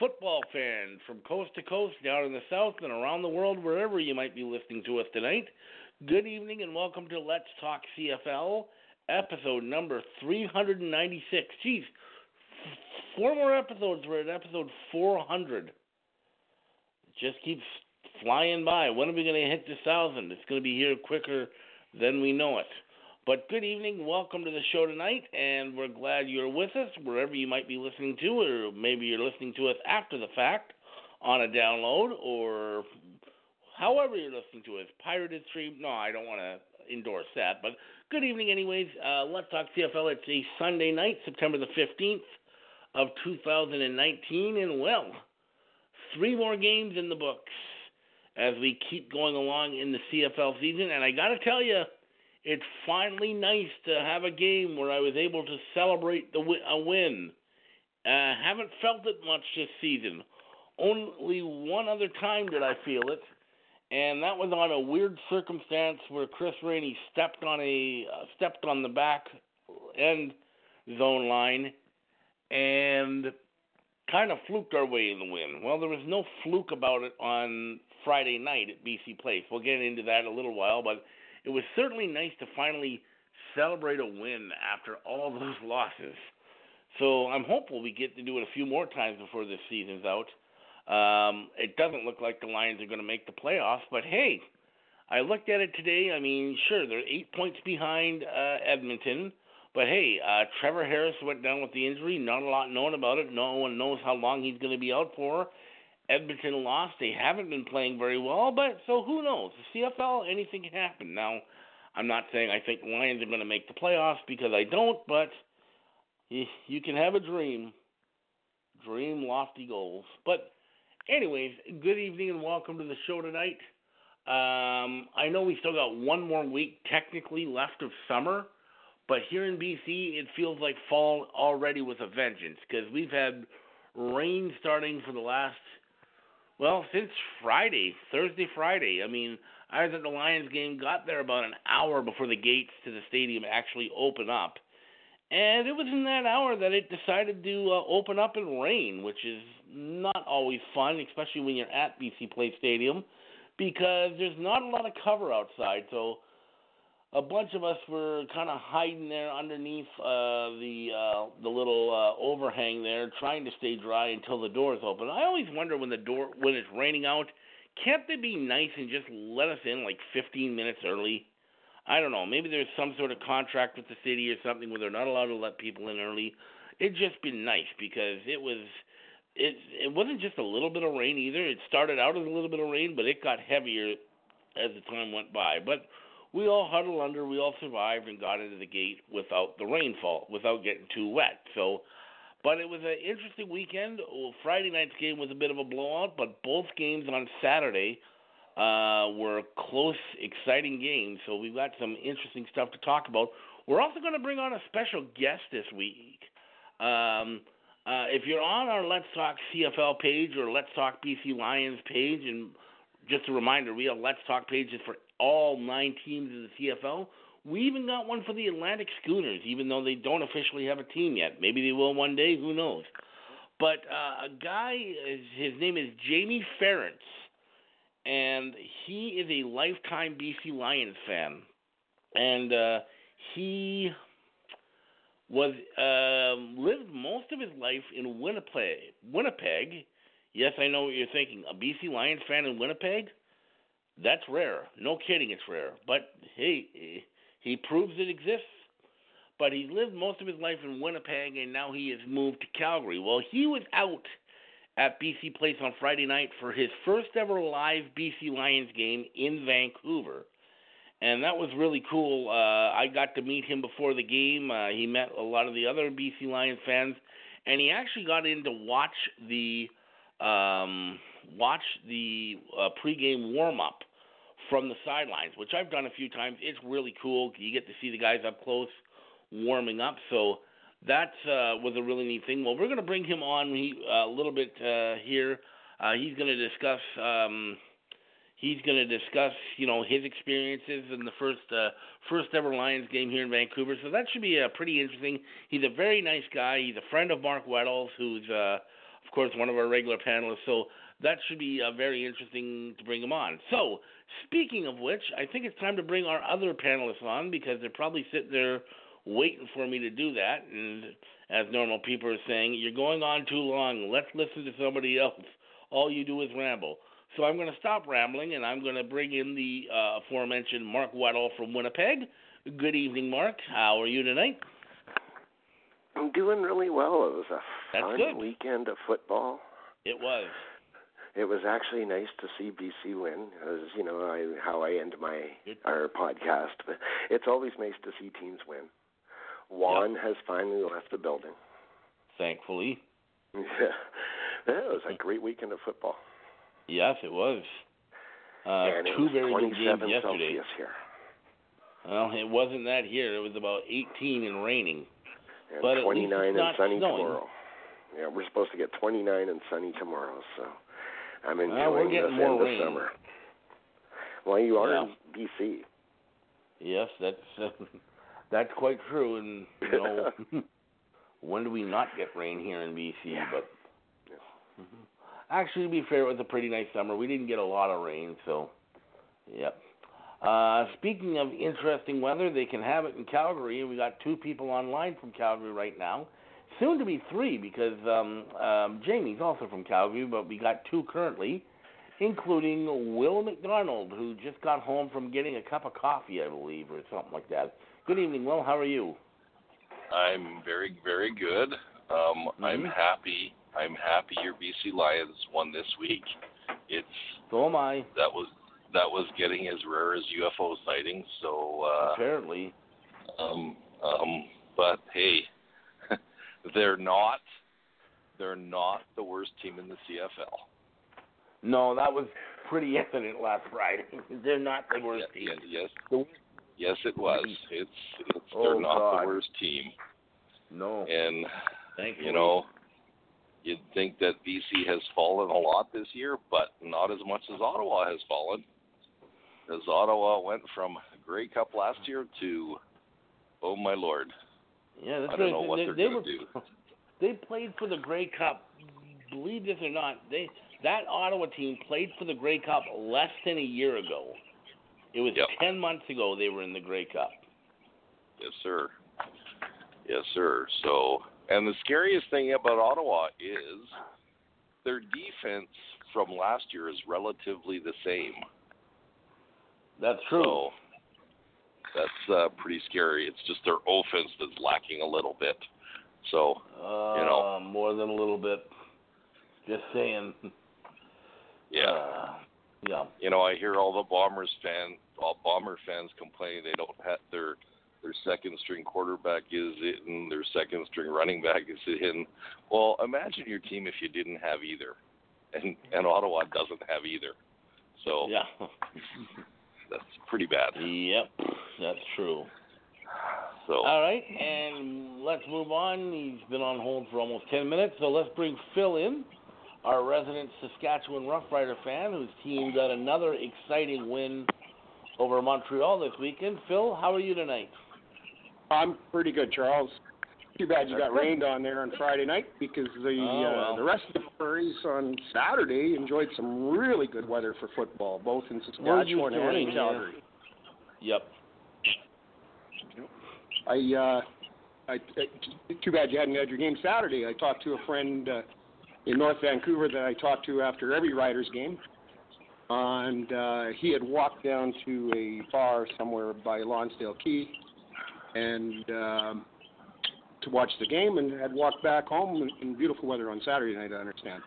football fans from coast to coast, down in the south and around the world, wherever you might be listening to us tonight. Good evening and welcome to Let's Talk CFL, episode number 396. Geez, four more episodes. We're at episode 400. It just keeps flying by. When are we going to hit the thousand? It's going to be here quicker than we know it. But good evening, welcome to the show tonight, and we're glad you're with us wherever you might be listening to, or maybe you're listening to us after the fact on a download, or however you're listening to us, pirated stream. No, I don't want to endorse that, but good evening, anyways. Uh, Let's Talk CFL. It's a Sunday night, September the 15th of 2019, and well, three more games in the books as we keep going along in the CFL season, and I got to tell you it's finally nice to have a game where I was able to celebrate the a win. Uh, haven't felt it much this season. Only one other time did I feel it, and that was on a weird circumstance where Chris Rainey stepped on a uh, stepped on the back end zone line and kind of fluked our way in the win. Well, there was no fluke about it on Friday night at BC Place. We'll get into that in a little while, but it was certainly nice to finally celebrate a win after all those losses. So I'm hopeful we get to do it a few more times before this season's out. Um, it doesn't look like the Lions are going to make the playoffs, but hey, I looked at it today. I mean, sure, they're eight points behind uh, Edmonton, but hey, uh, Trevor Harris went down with the injury. Not a lot known about it. No one knows how long he's going to be out for. Edmonton lost. They haven't been playing very well, but so who knows? The CFL, anything can happen. Now, I'm not saying I think Lions are going to make the playoffs because I don't, but you, you can have a dream, dream lofty goals. But, anyways, good evening and welcome to the show tonight. Um, I know we still got one more week technically left of summer, but here in BC, it feels like fall already with a vengeance because we've had rain starting for the last well, since Friday, Thursday, Friday. I mean, I was at the Lions game, got there about an hour before the gates to the stadium actually open up. And it was in that hour that it decided to uh, open up and rain, which is not always fun, especially when you're at BC Place Stadium, because there's not a lot of cover outside. So a bunch of us were kind of hiding there underneath uh, the uh, the little uh, overhang there, trying to stay dry until the doors open. I always wonder when the door when it's raining out, can't they be nice and just let us in like 15 minutes early? I don't know. Maybe there's some sort of contract with the city or something where they're not allowed to let people in early. It'd just been nice because it was it it wasn't just a little bit of rain either. It started out as a little bit of rain, but it got heavier as the time went by. But we all huddled under, we all survived and got into the gate without the rainfall, without getting too wet. So, but it was an interesting weekend. Friday night's game was a bit of a blowout, but both games on Saturday uh, were close, exciting games. So we've got some interesting stuff to talk about. We're also going to bring on a special guest this week. Um, uh, if you're on our Let's Talk CFL page or Let's Talk BC Lions page, and just a reminder, we have Let's Talk pages for all nine teams in the CFL. We even got one for the Atlantic Schooners, even though they don't officially have a team yet. Maybe they will one day. Who knows? But uh, a guy, his name is Jamie Ferentz, and he is a lifetime BC Lions fan, and uh, he was um, lived most of his life in Winnipeg. Winnipeg. Yes, I know what you're thinking. A BC Lions fan in Winnipeg? That's rare. No kidding, it's rare. But hey, he proves it exists. But he lived most of his life in Winnipeg, and now he has moved to Calgary. Well, he was out at BC Place on Friday night for his first ever live BC Lions game in Vancouver. and that was really cool. Uh, I got to meet him before the game. Uh, he met a lot of the other BC Lions fans, and he actually got in to watch the um, watch the uh, pregame warm up from the sidelines, which I've done a few times. It's really cool. You get to see the guys up close warming up. So that uh, was a really neat thing. Well, we're going to bring him on he, uh, a little bit uh, here. Uh, he's going to discuss. Um, he's going to discuss, you know, his experiences in the first uh, first ever Lions game here in Vancouver. So that should be uh, pretty interesting. He's a very nice guy. He's a friend of Mark Weddles, who's of course one of our regular panelists. So that should be uh, very interesting to bring him on. So speaking of which, I think it's time to bring our other panelists on because they're probably sitting there waiting for me to do that. And as normal people are saying, you're going on too long. Let's listen to somebody else. All you do is ramble. So I'm going to stop rambling and I'm going to bring in the uh, aforementioned Mark Weddle from Winnipeg. Good evening, Mark. How are you tonight? I'm doing really well. It was a That's fun good. weekend of football. It was. It was actually nice to see BC win, as you know I, how I end my our podcast. But it's always nice to see teams win. Juan has finally left the building. Thankfully. Yeah, it was a great weekend of football. Yes, it was. Uh, and it two was very good 27 games yesterday. Celsius here. Well, it wasn't that here. It was about 18 and raining. And But at least 29 it's and sunny snowing. tomorrow. Yeah, we're supposed to get 29 and sunny tomorrow, so I'm enjoying getting this more end rain. of summer. Well, you are Yeah. in BC. Yes, that's uh, that's quite true. And you know, when do we not get rain here in BC? Yeah. But Mhm. actually, to be fair, it was a pretty nice summer. We didn't get a lot of rain, so yep. Uh, speaking of interesting weather, they can have it in Calgary. We got two people online from Calgary right now. Soon to be three because um, um, Jamie's also from Calgary, but we got two currently, including Will McDonald, who just got home from getting a cup of coffee, I believe, or something like that. Good evening, Will. How are you? I'm very, very good. Um, I'm Mhm. happy. I'm happy your BC Lions won this week. It's So am I, that was that was getting as rare as UFO sightings. So, uh, apparently. um, um, but hey, they're not they're not the worst team in the CFL. No, that was pretty evident last Friday. They're not the worst team. yes, yes, yes, it was. It's it's Oh, they're not God. the worst team, No, and thankfully. you know, you'd think that BC has fallen a lot this year, but not as much as Ottawa has fallen. As Ottawa went from Grey Cup last year to, oh my lord, Yeah, that's I don't know what they, they're they gonna do. They played for the Grey Cup. Believe this or not, they that Ottawa team played for the Grey Cup less than a year ago. It was Yep. ten months ago they were in the Grey Cup. Yes, sir. Yes, sir. So, and the scariest thing about Ottawa is their defense from last year is relatively the same. That's true. So that's uh, pretty scary. It's just their offense that's lacking a little bit. So, uh, you know. more than a little bit. Just saying. yeah. Uh, yeah. you know, I hear all the Bombers fan, all Bomber fans complaining they don't have their their second string quarterback is in, their second string running back is in. Well, imagine your team if you didn't have either, and and Ottawa doesn't have either. So Yeah. that's pretty bad. Yep. That's true. So All right, and let's move on. He's been on hold for almost 10 minutes, so let's bring Phil in, our resident Saskatchewan Rough Rider fan, whose team got another exciting win over Montreal this weekend. Phil, how are you tonight? I'm pretty good, Charles. Too bad you got rained on there on Friday night because the Oh, well. uh, the rest of the furries on Saturday enjoyed some really good weather for football, both in Saskatchewan and in yeah. Calgary. Yep. I, uh, I, I, too bad you hadn't had your game Saturday. I talked to a friend uh, in North Vancouver that I talked to after every Riders game, and uh, he had walked down to a bar somewhere by Lonsdale Quay, and um, to watch the game, and had walked back home in, beautiful weather on Saturday night. I understand.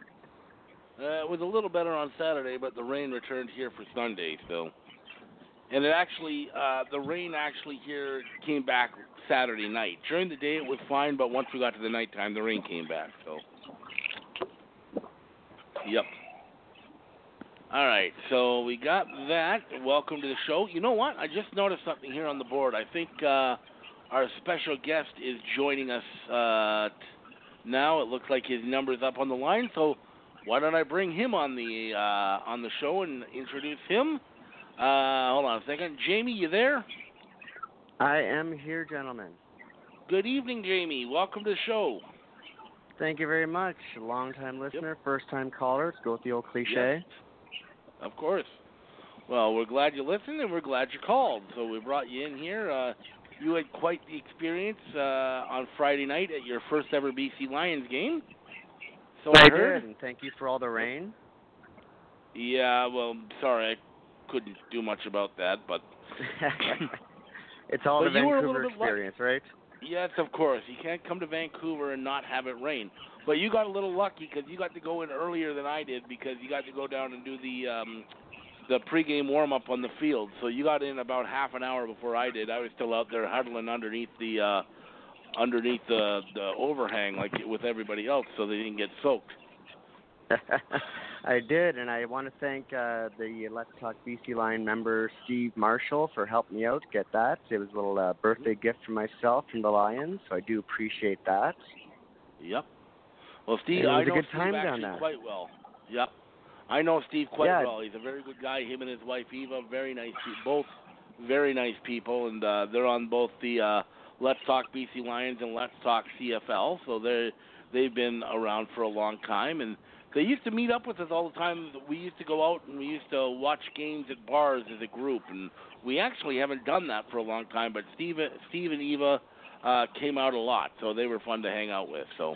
Uh, it was a little better on Saturday, but the rain returned here for Sunday, so. and it actually uh, the rain actually here came back Saturday night. During the day it was fine, but once we got to the nighttime, the rain came back. So, yep. All right, so we got that. Welcome to the show. You know what? I just noticed something here on the board. I think uh, our special guest is joining us uh, now. It looks like his number's up on the line, so why don't I bring him on the uh, on the show and introduce him? Uh, hold on a second. Jamie, you there? I am here, gentlemen. Good evening, Jamie. Welcome to the show. Thank you very much. Long time listener, first time caller. Let's go with the old cliche. Yes. Of course. Well, we're glad you listened and we're glad you called. So we brought you in here. Uh, you had quite the experience uh, on Friday night at your first ever BC Lions game. So I, I heard. did, and thank you for all the rain. Yeah, well, sorry, I couldn't do much about that, but it's all But the you were a Vancouver little bit lucky. experience, right? yes, of course, you can't come to Vancouver and not have it rain. But you got a little lucky because you got to go in earlier than I did because you got to go down and do the um, the pregame warm up on the field. So you got in about half an hour before I did. I was still out there huddling underneath the uh, underneath the the overhang like with everybody else, so they didn't get soaked. I did, and I want to thank uh, the Let's Talk BC Line member Steve Marshall for helping me out get that. It was a little uh, birthday gift for myself from the Lions, so I do appreciate that. Yep. Well, Steve, was know good Steve time down actually there. quite well. Yep. I know Steve quite Yeah. well. He's a very good guy. Him and his wife Eva, very nice. Both very nice people, and uh, they're on both the uh, Let's Talk BC Lions and Let's Talk CFL. So they they've been around for a long time, and they used to meet up with us all the time. We used to go out and we used to watch games at bars as a group, and we actually haven't done that for a long time. But Steve, Steve and Eva uh, came out a lot, so they were fun to hang out with. So.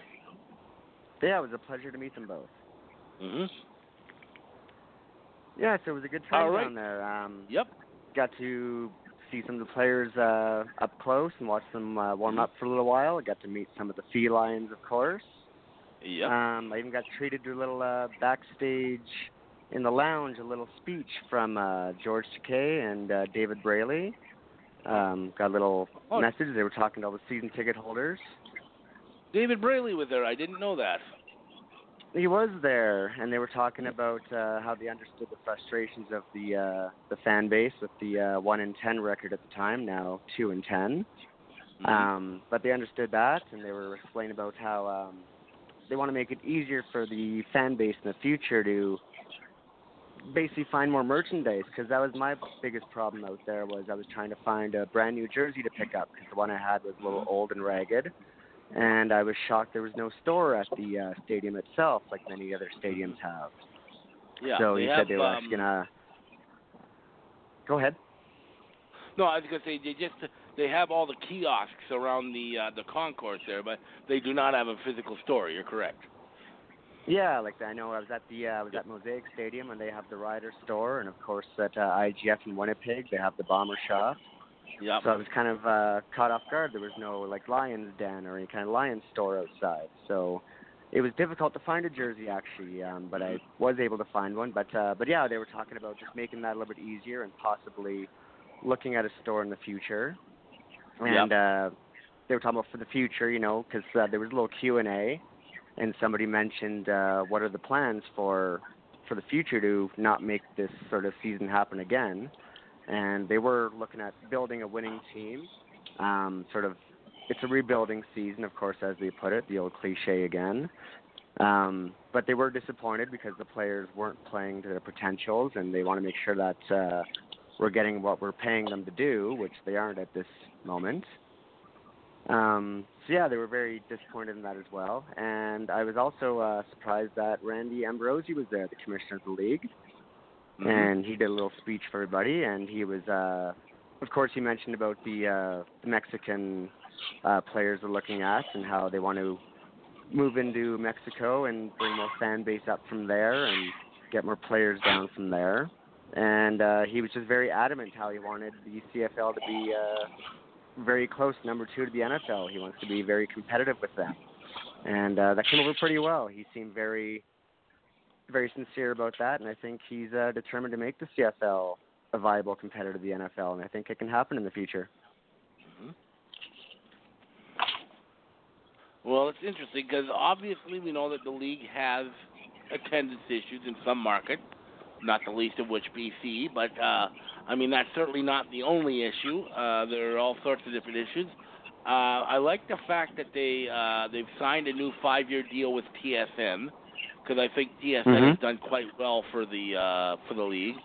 Yeah, it was a pleasure to meet them both. Mhm. Yeah, so it was a good time right. down there. Um, Yep. got to see some of the players uh, up close and watch them uh, warm up for a little while. I got to meet some of the felines, of course. Yep. Um, I even got treated to a little uh, backstage in the lounge, a little speech from uh, George Takei and uh, David Braley. Um, got a little Oh. message. They were talking to all the season ticket holders. David Braley was there. I didn't know that. He was there, and they were talking about uh, how they understood the frustrations of the uh, the fan base with the uh, one in ten record at the time, now two and 10 Mhm. Um, but they understood that, and they were explaining about how um, they want to make it easier for the fan base in the future to basically find more merchandise. Because that was my biggest problem out there was I was trying to find a brand new jersey to pick up because the one I had was a little old and ragged, and I was shocked there was no store at the uh, stadium itself like many other stadiums have. yeah. so they he have, said they were um, actually gonna. Go ahead. No, I was gonna say they just they have all the kiosks around the uh, the concourse there, but they do not have a physical store. You're correct. Yeah, like I know I was at the uh, I was at Mosaic Stadium and they have the Rider store, and of course at uh, IGF in Winnipeg they have the Bomber Shop. Yep. So I was kind of uh, caught off guard. There was no like Lions Den or any kind of Lions store outside, so it was difficult to find a jersey actually. Um, but I was able to find one. But uh, but yeah, they were talking about just making that a little bit easier and possibly looking at a store in the future. And uh, they were talking about for the future, you know, because uh, there was a little Q and A, and somebody mentioned uh, what are the plans for for the future to not make this sort of season happen again and they were looking at building a winning team. Um, sort of, it's a rebuilding season, of course, as they put it, the old cliche again. Um, but they were disappointed because the players weren't playing to their potentials, and they want to make sure that uh, we're getting what we're paying them to do, which they aren't at this moment. Um, so yeah, they were very disappointed in that as well. And I was also uh, surprised that Randy Ambrosie was there, the commissioner of the league Mhm. and he did a little speech for everybody and he was uh of course he mentioned about the uh Mexican uh players they're looking at and how they want to move into Mexico and bring more fan base up from there and get more players down from there. And uh he was just very adamant how he wanted the CFL to be uh very close number 2 to the NFL. He wants to be very competitive with them. And uh that came over pretty well. He seemed very very sincere about that, and I think he's uh, determined to make the CFL a viable competitor to the NFL, and I think it can happen in the future. Well, it's interesting because obviously we know that the league has attendance issues in some markets, not the least of which BC. But uh, I mean that's certainly not the only issue. Uh, there are all sorts of different issues. Uh, I like the fact that they uh, they've signed a new five-year deal with TSN because I think TSN Mhm. has done quite well for the uh, for the league.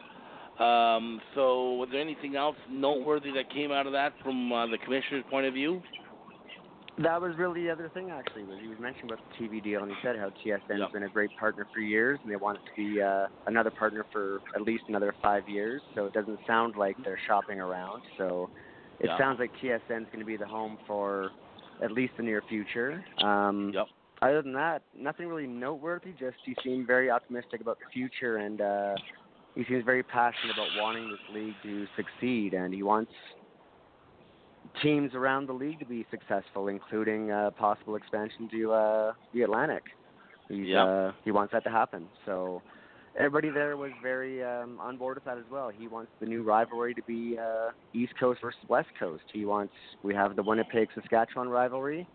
Um, so, was there anything else noteworthy that came out of that from uh, the commissioner's point of view? That was really the other thing, actually, was he was mentioning about the TV deal, and he said how TSN's Yep. been a great partner for years, and they want it to be uh, another partner for at least another five years. So it doesn't sound like they're shopping around. So it Yeah. sounds like TSN's going to be the home for at least the near future. Um, Yep. Other than that, nothing really noteworthy. Just he seemed very optimistic about the future, and uh, he seems very passionate about wanting this league to succeed, and he wants teams around the league to be successful, including uh, possible expansion to uh, the Atlantic. He's, Yeah. uh, he wants that to happen. So everybody there was very um, on board with that as well. He wants the new rivalry to be uh, East Coast versus West Coast. He wants we have the Winnipeg Saskatchewan rivalry.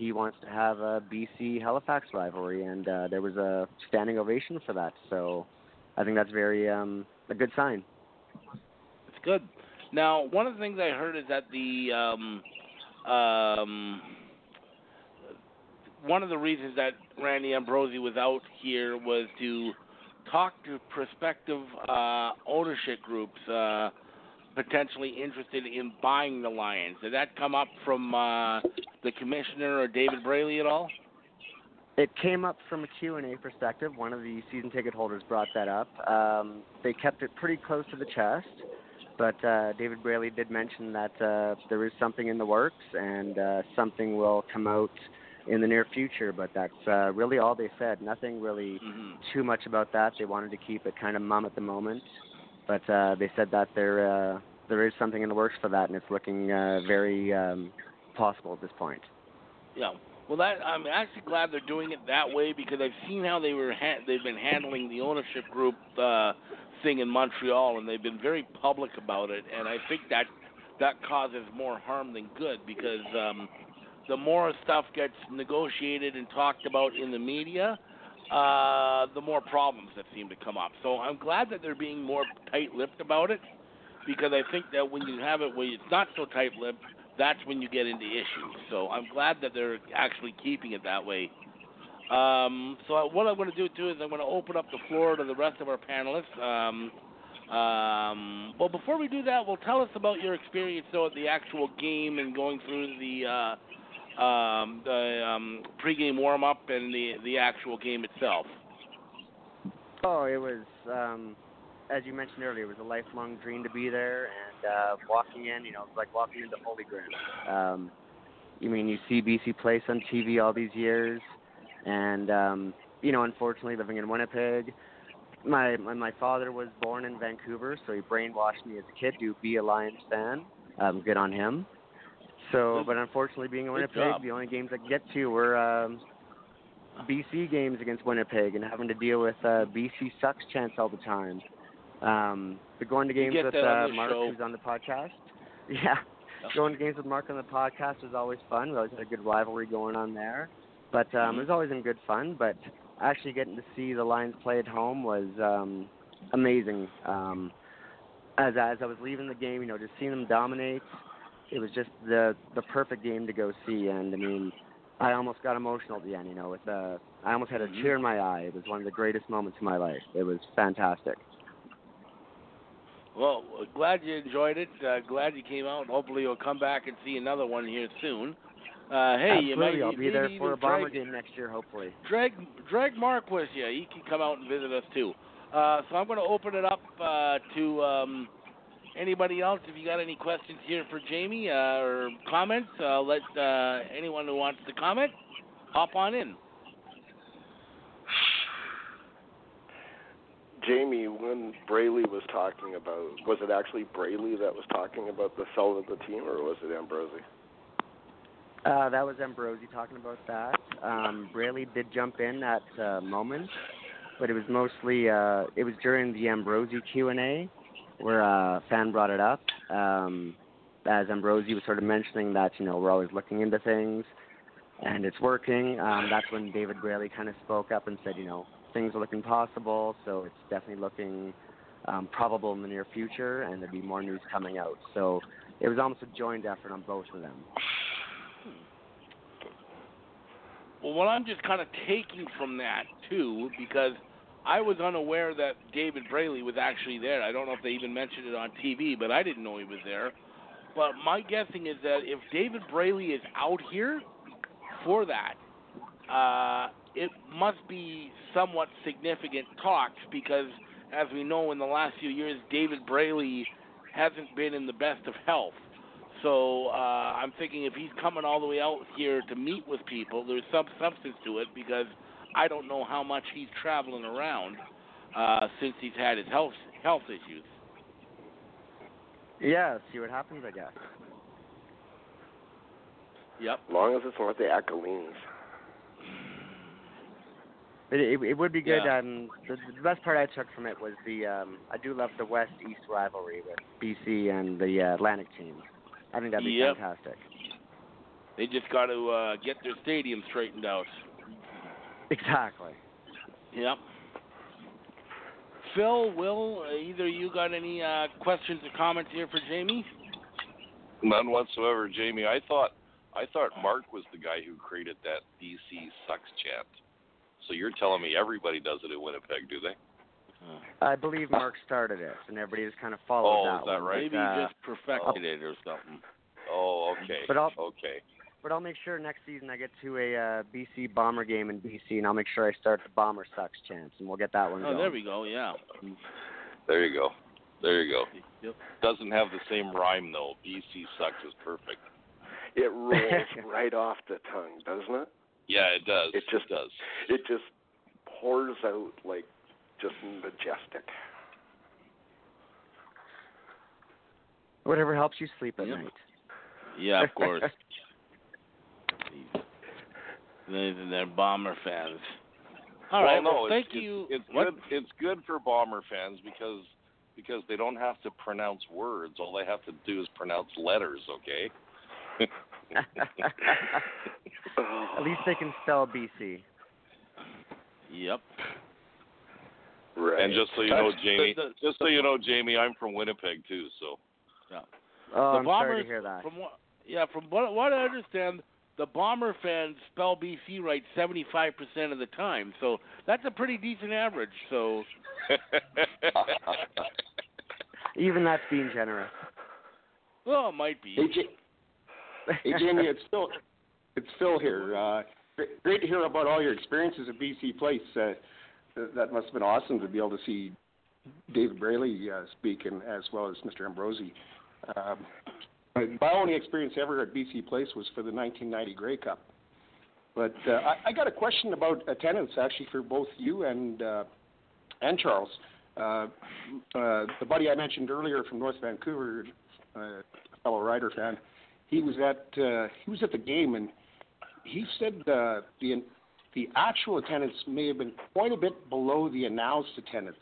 He wants to have a BC Halifax rivalry, and uh, there was a standing ovation for that. So I think that's very um, a good sign. It's good. Now, one of the things I heard is that the um, um, one of the reasons that Randy Ambrosie was out here was to talk to prospective uh, ownership groups uh, potentially interested in buying the Lions. Did that come up from uh, the commissioner or David Braley at all? It came up from a Q&A perspective. One of the season ticket holders brought that up. Um, they kept it pretty close to the chest, but uh, David Braley did mention that uh, there is something in the works and uh, something will come out in the near future. But that's uh, really all they said. Nothing really Mm-hmm. too much about that. They wanted to keep it kind of mum at the moment, but uh, they said that there uh, there is something in the works for that, and it's looking uh, very um, possible at this point. Yeah. Well, that I'm actually glad they're doing it that way because I've seen how they were ha- they've been handling the ownership group uh, thing in Montreal, and they've been very public about it. And I think that that causes more harm than good because um, the more stuff gets negotiated and talked about in the media, uh, the more problems that seem to come up. So I'm glad that they're being more tight-lipped about it because I think that when you have it where it's not so tight-lipped, that's when you get into issues. So I'm glad that they're actually keeping it that way. Um, so what I'm going to do too is I'm going to open up the floor to the rest of our panelists. Um, um, well, before we do that, well, tell us about your experience though at the actual game and going through the uh, um, the um, pregame warm up and the the actual game itself. Oh, it was, um, as you mentioned earlier, it was a lifelong dream to be there, and uh, walking in, you know, it was like walking into Holy Grail. Um, you mean you see BC place on TV all these years, and um, you know, unfortunately, living in Winnipeg, my my, my father was born in Vancouver, so he brainwashed me as a kid to be a Lions fan. Um, good on him. So, but unfortunately, being in Winnipeg, job. the only games I could get to were um, BC games against Winnipeg and having to deal with uh, BC sucks chants all the time. Um, but going to games with uh, Mark, show. who's on the podcast, yeah, going to games with Mark on the podcast was always fun. We always had a good rivalry going on there. But um, it was always in good fun. But actually getting to see the Lions play at home was um, amazing. Um, as as I was leaving the game, you know, just seeing them dominate, it was just the the perfect game to go see. And I mean, I almost got emotional at the end. You know, with uh, I almost had a tear in my eye. It was one of the greatest moments of my life. It was fantastic. Well, glad you enjoyed it. Uh, glad you came out. Hopefully, you'll come back and see another one here soon. Uh, hey, you Absolutely, might I'll be there for a bomber drag, game next year, hopefully. drag drag Mark with you. He can come out and visit us too. Uh, so I'm going to open it up uh, to um, anybody else. If you got any questions here for Jamie uh, or comments, uh, let uh, anyone who wants to comment hop on in. Jamie, when Braley was talking about, was it actually Braley that was talking about the sell of the team, or was it Ambrosie? Uh, that was Ambrosie talking about that. Um, Braley did jump in at uh, moment, but it was mostly uh, it was during the Ambrosie Q and A, where a fan brought it up. Um, as Ambrosie was sort of mentioning that you know we're always looking into things, and it's working. Um, that's when David Braley kind of spoke up and said, you know, things are looking possible, so it's definitely looking um, probable in the near future, and there'll be more news coming out. So it was almost a joint effort on both of them. Well, what I'm just kind of taking from that too, because I was unaware that David Braley was actually there. I don't know if they even mentioned it on TV, but I didn't know he was there. But my guessing is that if David Braley is out here for that, uh, it must be somewhat significant talks because, as we know, in the last few years, David Braley hasn't been in the best of health. So uh, I'm thinking if he's coming all the way out here to meet with people, there's some substance to it because I don't know how much he's traveling around uh, since he's had his health health issues. Yeah, see what happens, I guess. Yep. As long as it's not the Accolines. It, it, it would be good. Yeah. Um, the, the best part I took from it was the um, I do love the West East rivalry with BC and the uh, Atlantic teams. I think that'd be Yep. fantastic. They just got to uh, get their stadium straightened out. Exactly. Yep. Phil, Will, uh, either you got any uh, questions or comments here for Jamie? None whatsoever, Jamie. I thought I thought Mark was the guy who created that BC sucks chant. So you're telling me everybody does it in Winnipeg, do they? I believe Mark started it, and everybody just kind of followed Oh, that is that one. right? Maybe uh, he just perfected it or something. Oh, okay. But I'll- okay. But I'll make sure next season I get to a uh, BC Bomber game in BC, and I'll make sure I start the Bomber sucks chants, and we'll get that one Oh, going. Oh, there we go. Yeah. There you go. There you go. Yep. Doesn't have the same rhyme though. BC sucks is perfect. It rolls right off the tongue, doesn't it? Yeah, it does. It just- does. It just pours out like just majestic. Whatever helps you sleep at Yep. night. Yeah, of course. These and they're bomber fans. All right. well, no, well, thank it's, you. It's, it's good. It's good for Bomber fans because because they don't have to pronounce words. All they have to do is pronounce letters. Okay. At least they can spell BC. Yep. Right. And just so you know, Jamie, the- the- just so you know, Jamie, I'm from Winnipeg too. So Yeah. Oh, the I'm Bombers, sorry to hear that. From what, yeah, from what, what I understand, the Bomber fans spell BC right 75% of the time. So that's a pretty decent average. So Even that's being generous. well, it might be. Hey, Ja- hey Jamie, it's Phil. It's Phil here. Uh, great- great to hear about all your experiences at BC Place. Uh, that must have been awesome to be able to see David Braley uh, speak, and as well as Mr. Ambrosie. Um, my only experience ever at BC Place was for the 1990 Grey Cup. But uh, I, I got a question about attendance, actually, for both you and uh, and Charles. Uh, uh, the buddy I mentioned earlier from North Vancouver, uh, a fellow Rider fan, he was at uh, he was at the game and he said uh, the the actual attendance may have been quite a bit below the announced attendance,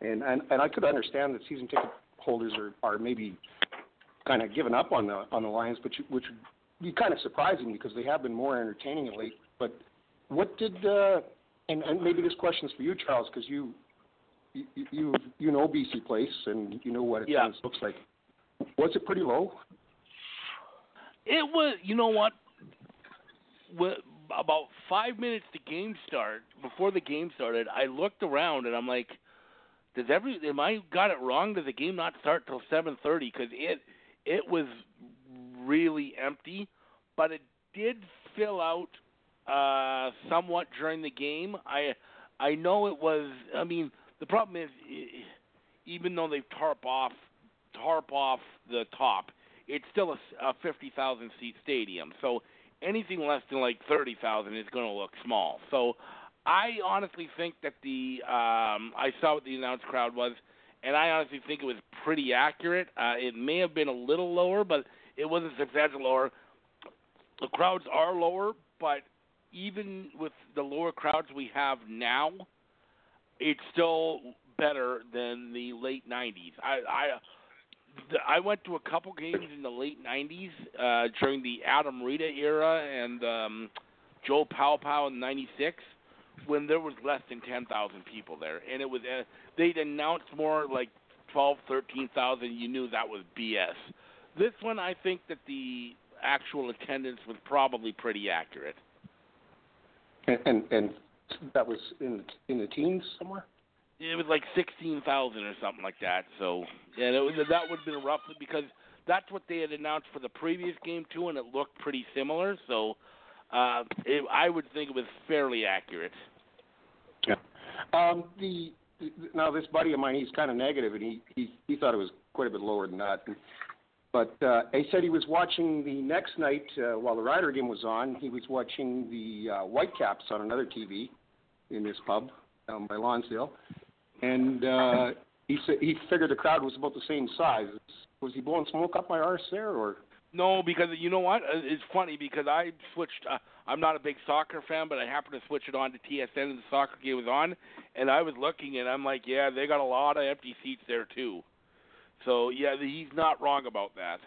and and, and I could understand that season ticket holders are, are maybe kind of giving up on the on the Lions, but you, which would be kind of surprising because they have been more entertaining of late. But what did uh, and, and maybe this question's for you, Charles, because you you you you know BC Place and you know what Yeah. looks like. Was it pretty low? It was, you know what? Wh- About five minutes to game start, before the game started, I looked around and I'm like, "Does every am I got it wrong? Does the game not start till 7:30?" Because it it was really empty, but it did fill out uh, somewhat during the game. I I know it was. I mean, the problem is, even though they tarp off tarp off the top, it's still a, a 50,000 seat stadium. So anything less than like 30,000 is going to look small. So I honestly think that the um, I saw what the announced crowd was, and I honestly think it was pretty accurate. Uh, it may have been a little lower, but it wasn't substantially lower. The crowds are lower, but even with the lower crowds we have now, it's still better than the late '90s. I I I went to a couple games in the late '90s uh, during the Adam Rita era and um, Joe Paopao in '96 when there was less than 10,000 people there, and it was uh, they'd announced more like 12, 13,000. You knew that was BS. This one, I think that the actual attendance was probably pretty accurate. And and, and that was in in the teens somewhere. It was like sixteen thousand or something like that. So, and it was, that would have been roughly because that's what they had announced for the previous game too, and it looked pretty similar. So, uh, it, I would think it was fairly accurate. Yeah. Um, the now this buddy of mine, he's kind of negative, and he he he thought it was quite a bit lower than that. But uh, he said he was watching the next night uh, while the Rider game was on. He was watching the uh, Whitecaps on another TV in this pub down by Lonsdale, and uh, he said he figured the crowd was about the same size. Was he blowing smoke up my arse there, or? No, because you know what? Uh, it's funny because I switched. Uh, I'm not a big soccer fan, but I happened to switch it on to TSN and the soccer game was on, and I was looking and I'm like, yeah, they got a lot of empty seats there too. So yeah, he's not wrong about that.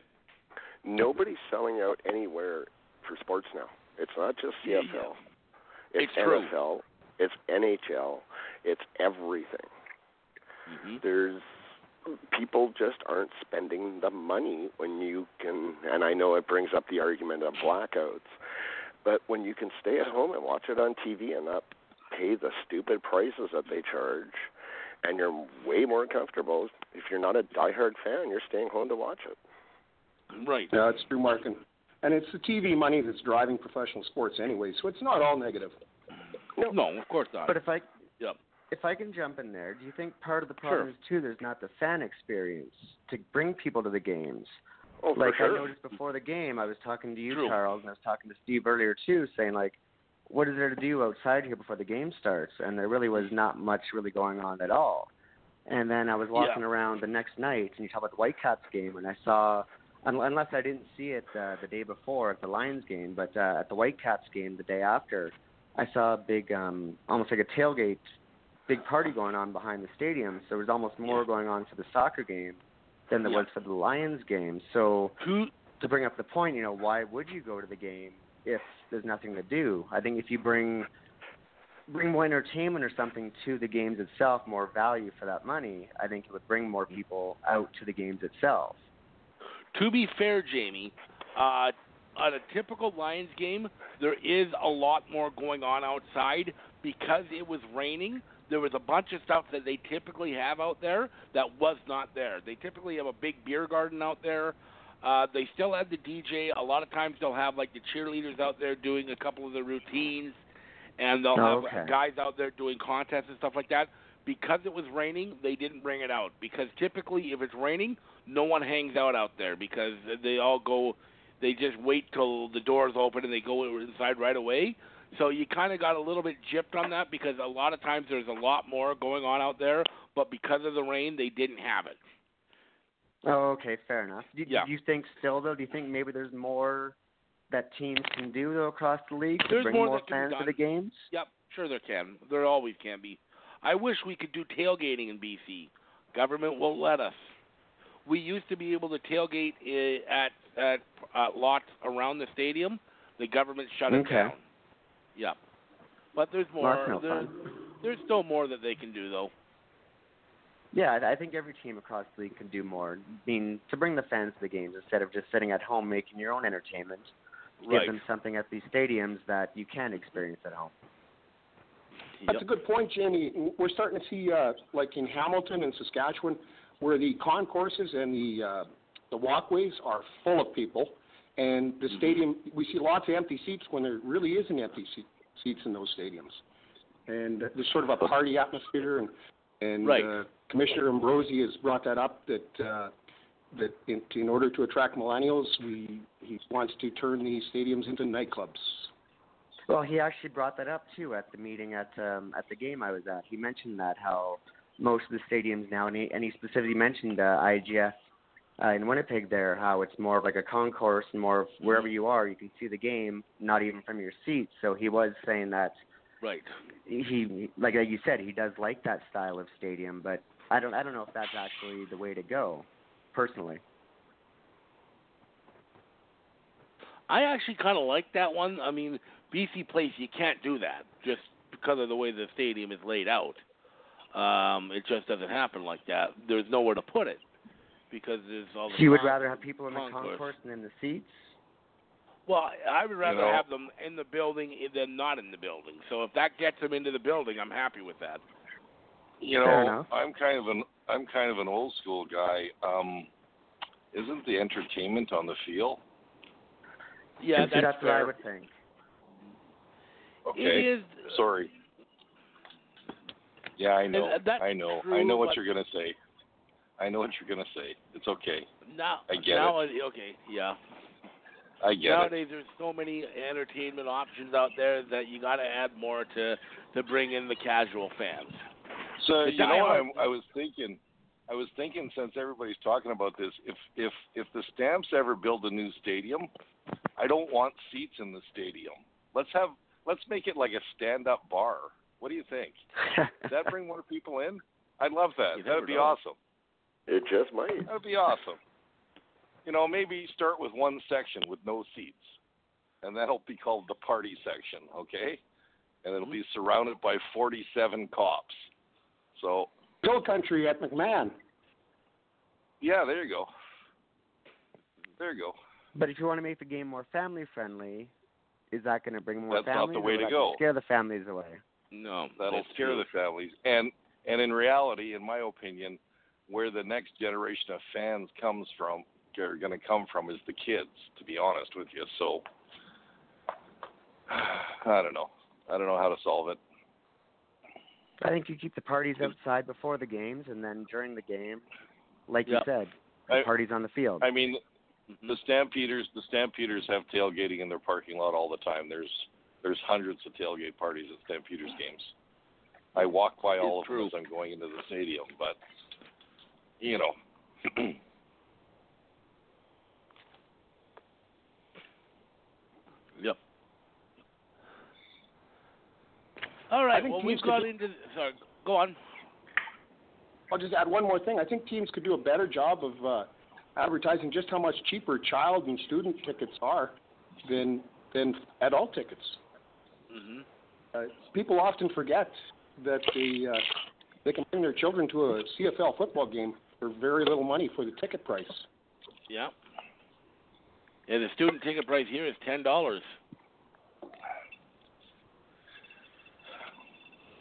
Nobody's selling out anywhere for sports now. It's not just CFL. Yeah. It's, It's true. NFL. It's NHL. It's everything. Mm-hmm. There's people just aren't spending the money when you can and I know it brings up the argument of blackouts, but when you can stay at home and watch it on TV and not pay the stupid prices that they charge and you're way more comfortable if you're not a diehard fan, you're staying home to watch it. Right. Yeah, it's true, Mark, and, and it's the TV money that's driving professional sports anyway. So it's not all negative. No, of course not. But if I Yep. If I can jump in there, do you think part of the problem Sure. is too there's not the fan experience to bring people to the games? Oh, like sure. I noticed before the game, I was talking to you, True. Charles, and I was talking to Steve earlier too, saying like, what is there to do outside here before the game starts? And there really was not much really going on at all. And then I was walking Yeah. around the next night, and you talk about the Whitecaps game, and I saw, unless I didn't see it uh, the day before at the Lions game, but uh, at the Whitecaps game the day after, I saw a big, um, almost like a tailgate, big party going on behind the stadium. So there was almost more Yeah. going on for the soccer game than there Yeah. was for the Lions game. So Who? to bring up the point, you know, why would you go to the game if there's nothing to do? I think if you bring bring more entertainment or something to the games itself, more value for that money, I think it would bring more people out to the games itself. To be fair, Jamie, uh, on a typical Lions game, there is a lot more going on outside because it was raining. There was a bunch of stuff that they typically have out there that was not there. They typically have a big beer garden out there. Uh, they still have the DJ. A lot of times they'll have like the cheerleaders out there doing a couple of the routines, and they'll Oh, have okay. guys out there doing contests and stuff like that. Because it was raining, they didn't bring it out. Because typically, if it's raining, no one hangs out out there because they all go. They just wait till the doors open and they go inside right away. So you kind of got a little bit gypped on that because a lot of times there's a lot more going on out there, but because of the rain, they didn't have it. Oh, okay, fair enough. Do, Yeah. do you think still though? Do you think maybe there's more that teams can do though across the league to There's bring more more that can be fans to the games? Yep, sure there can. There always can be. I wish we could do tailgating in BC. Government won't let us. We used to be able to tailgate i- at at uh, lots around the stadium. The government shut it down. Yep. But there's more. No there, there's still more that they can do though. Yeah, I I think every team across the league can do more. I mean, to bring the fans to the games instead of just sitting at home making your own entertainment. Give Right. them something at these stadiums that you can experience at home. That's Yep. a good point, Jamie. We're starting to see, uh, like in Hamilton and Saskatchewan, where the concourses and the uh, the walkways are full of people, and the Mhm. stadium we see lots of empty seats when there really isn't empty seat, seats in those stadiums, and there's sort of a party atmosphere, and and Right. uh, Commissioner Ambrosie has brought that up that uh, that in, in order to attract millennials, we he wants to turn these stadiums into nightclubs. Well, he actually brought that up too at the meeting at um, at the game I was at. He mentioned that how most of the stadiums now, and he, and he specifically mentioned uh, IGF uh, in Winnipeg there, how it's more of like a concourse and more of wherever you are, you can see the game, not even from your seat. So he was saying that Right. he like like you said, he does like that style of stadium, but I don't I don't know if that's actually the way to go, personally. I actually kind of like that one. I mean, BC Place, you can't do that just because of the way the stadium is laid out. Um, it just doesn't happen like that. There's nowhere to put it because there's all the. So you would rather have people in the concourse. concourse than in the seats? Well, I would rather know- have them in the building than not in the building. So if that gets them into the building, I'm happy with that. You know. I'm kind of an I'm kind of an old school guy. Um, isn't the entertainment on the field? Yeah, that's, that's what I would think. Okay. It is. Sorry. Yeah, I know. I know. I know what you're gonna say. I know what you're gonna say. It's okay. Now, I get now, okay, yeah. I get it. Nowadays, there's so many entertainment options out there that you got to add more to to bring in the casual fans. So The you know what I'm, I was thinking? I was thinking since everybody's talking about this, if if if the Stamps ever build a new stadium, I don't want seats in the stadium. Let's have let's make it like a stand-up bar. What do you think? Does that bring more people in? I'd love that. That'd be know. awesome. It just might. That'd be awesome. You know, maybe start with one section with no seats, and that'll be called the party section, okay? And it'll mm-hmm. be surrounded by 47 cops. So, Hill country at McMahon. yeah, there you go. There you go. But if you want to make the game more family friendly, is that going to bring more That's not families? the way to go. Scare the families away. No, That'll that's scare true. the families. And and in reality, in my opinion, where the next generation of fans comes from, are going to come from, is the kids. To be honest with you, so I don't know. I don't know how to solve it. I think you keep the parties outside before the games, and then during the game, like Yeah. you said, the I- parties on the field. I mean, Mhm. the Stampeders, the Stampeders have tailgating in their parking lot all the time. There's there's hundreds of tailgate parties at Stampeders games. I walk by all It's of them true. as I'm going into the stadium, but you know. Yep. All right. Well, we've could got do- into. Sorry. Go on. I'll just add one more thing. I think teams could do a better job of uh, advertising just how much cheaper child and student tickets are than than adult tickets. hmm Uh, people often forget that the uh, they can bring their children to a CFL football game for very little money for the ticket price. Yeah. Yeah, the student ticket price here is ten dollars.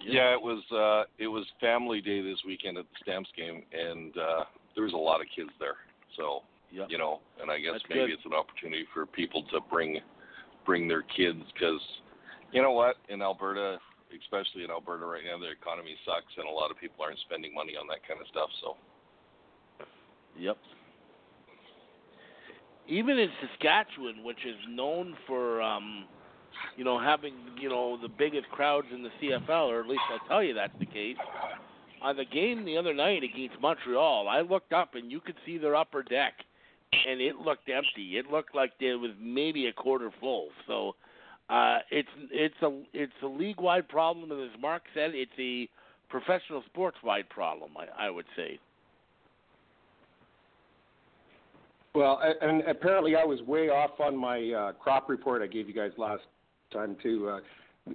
Yeah, it was uh it was family day this weekend at the Stamps game and uh there was a lot of kids there. So, Yep. you know, and I guess That's maybe good. it's an opportunity for people to bring bring their kids cuz you know what, in Alberta, especially in Alberta right now, the economy sucks and a lot of people aren't spending money on that kind of stuff, so Yep. Even in Saskatchewan, which is known for, um, you know, having you know the biggest crowds in the CFL, or at least I'll tell you that's the case. On the game the other night against Montreal, I looked up and you could see their upper deck, and it looked empty. It looked like it was maybe a quarter full. So uh, it's it's a it's a league wide problem, and as Mark said, it's a professional sports wide problem. I, I would say. Well, and apparently I was way off on my uh, crop report I gave you guys last time too. Uh,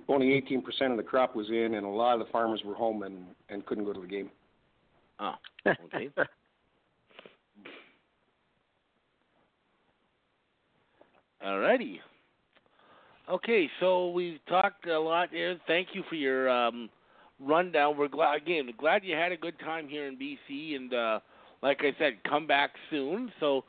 only 18% of the crop was in, and a lot of the farmers were home and and couldn't go to the game. Oh, okay. Alrighty. Okay, so we've talked a lot here. Thank you for your um, rundown. We're glad again glad you had a good time here in BC, and uh, like I said, come back soon. So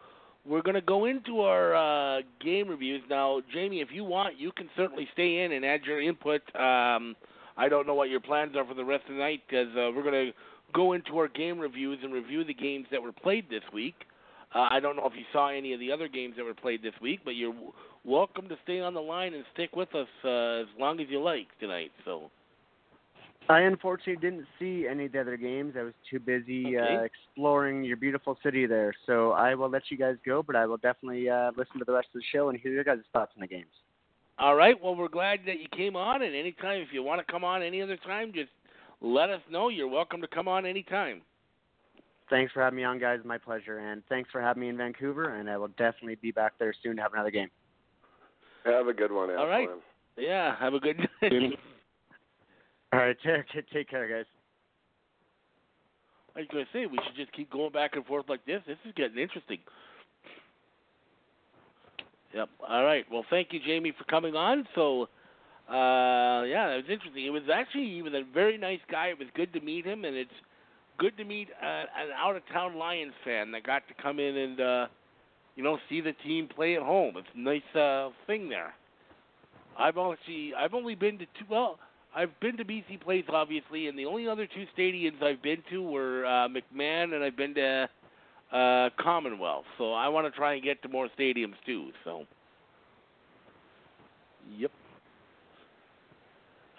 we're going to go into our uh, game reviews now. Jamie, if you want, you can certainly stay in and add your input. Um, I don't know what your plans are for the rest of the night because uh, we're going to go into our game reviews and review the games that were played this week. Uh, I don't know if you saw any of the other games that were played this week, but you're w- welcome to stay on the line and stick with us uh, as long as you like tonight. So, I unfortunately didn't see any of the other games. I was too busy Okay. uh, exploring your beautiful city there. So I will let you guys go, but I will definitely uh, listen to the rest of the show and hear your guys' thoughts on the games. All right. Well, we're glad that you came on, and anytime if you want to come on any other time, just let us know. You're welcome to come on anytime. Thanks for having me on, guys. My pleasure, and thanks for having me in Vancouver. And I will definitely be back there soon to have another game. Have a good one, All right. Yeah. Have a good night. All right, take, take care, guys. I was going to say we should just keep going back and forth like this. This is getting interesting. Yep. All right. Well, thank you, Jamie, for coming on. So, uh, yeah, it was interesting. It was actually he was a very nice guy. It was good to meet him, and it's good to meet uh, an out of town Lions fan that got to come in and uh, you know see the team play at home. It's a nice uh, thing there. I've actually I've only been to two. Well, I've been to BC Place obviously, and the only other two stadiums I've been to were uh, McMahon, and I've been to uh, Commonwealth. So I want to try and get to more stadiums too. So, yep.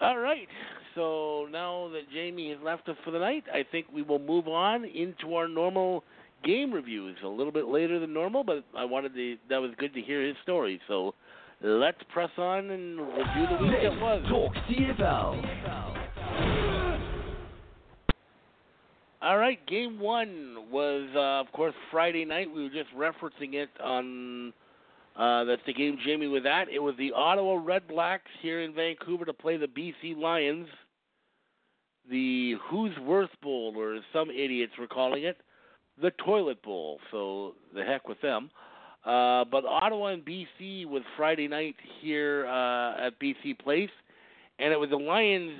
All right. So now that Jamie has left us for the night, I think we will move on into our normal game reviews. A little bit later than normal, but I wanted to. That was good to hear his story. So let's press on and review the week that was. Talk CFL. All right, game one was, uh, of course, Friday night. We were just referencing it on. Uh, that's the game Jamie was at. It was the Ottawa Redblacks here in Vancouver to play the BC Lions. The Who's Worth Bowl, or as some idiots were calling it, the Toilet Bowl. So the heck with them. Uh, but Ottawa and BC was Friday night here uh, at BC Place, and it was the Lions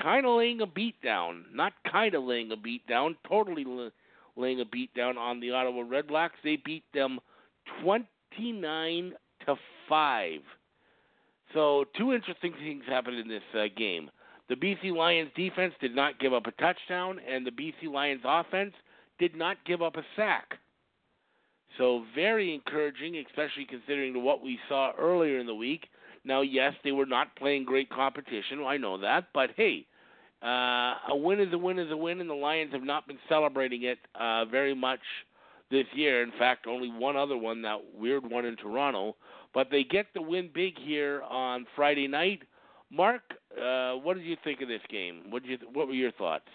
kind of laying a beat down. Not kind of laying a beat down, totally laying a beat down on the Ottawa Redblacks. They beat them 29 to 5. So, two interesting things happened in this uh, game. The BC Lions defense did not give up a touchdown, and the BC Lions offense did not give up a sack. So, very encouraging, especially considering what we saw earlier in the week. Now, yes, they were not playing great competition. I know that, but hey, uh, a win is a win is a win, and the Lions have not been celebrating it uh, very much this year. In fact, only one other one, that weird one in Toronto. But they get the win big here on Friday night. Mark, uh, what did you think of this game? What did you? What were your thoughts?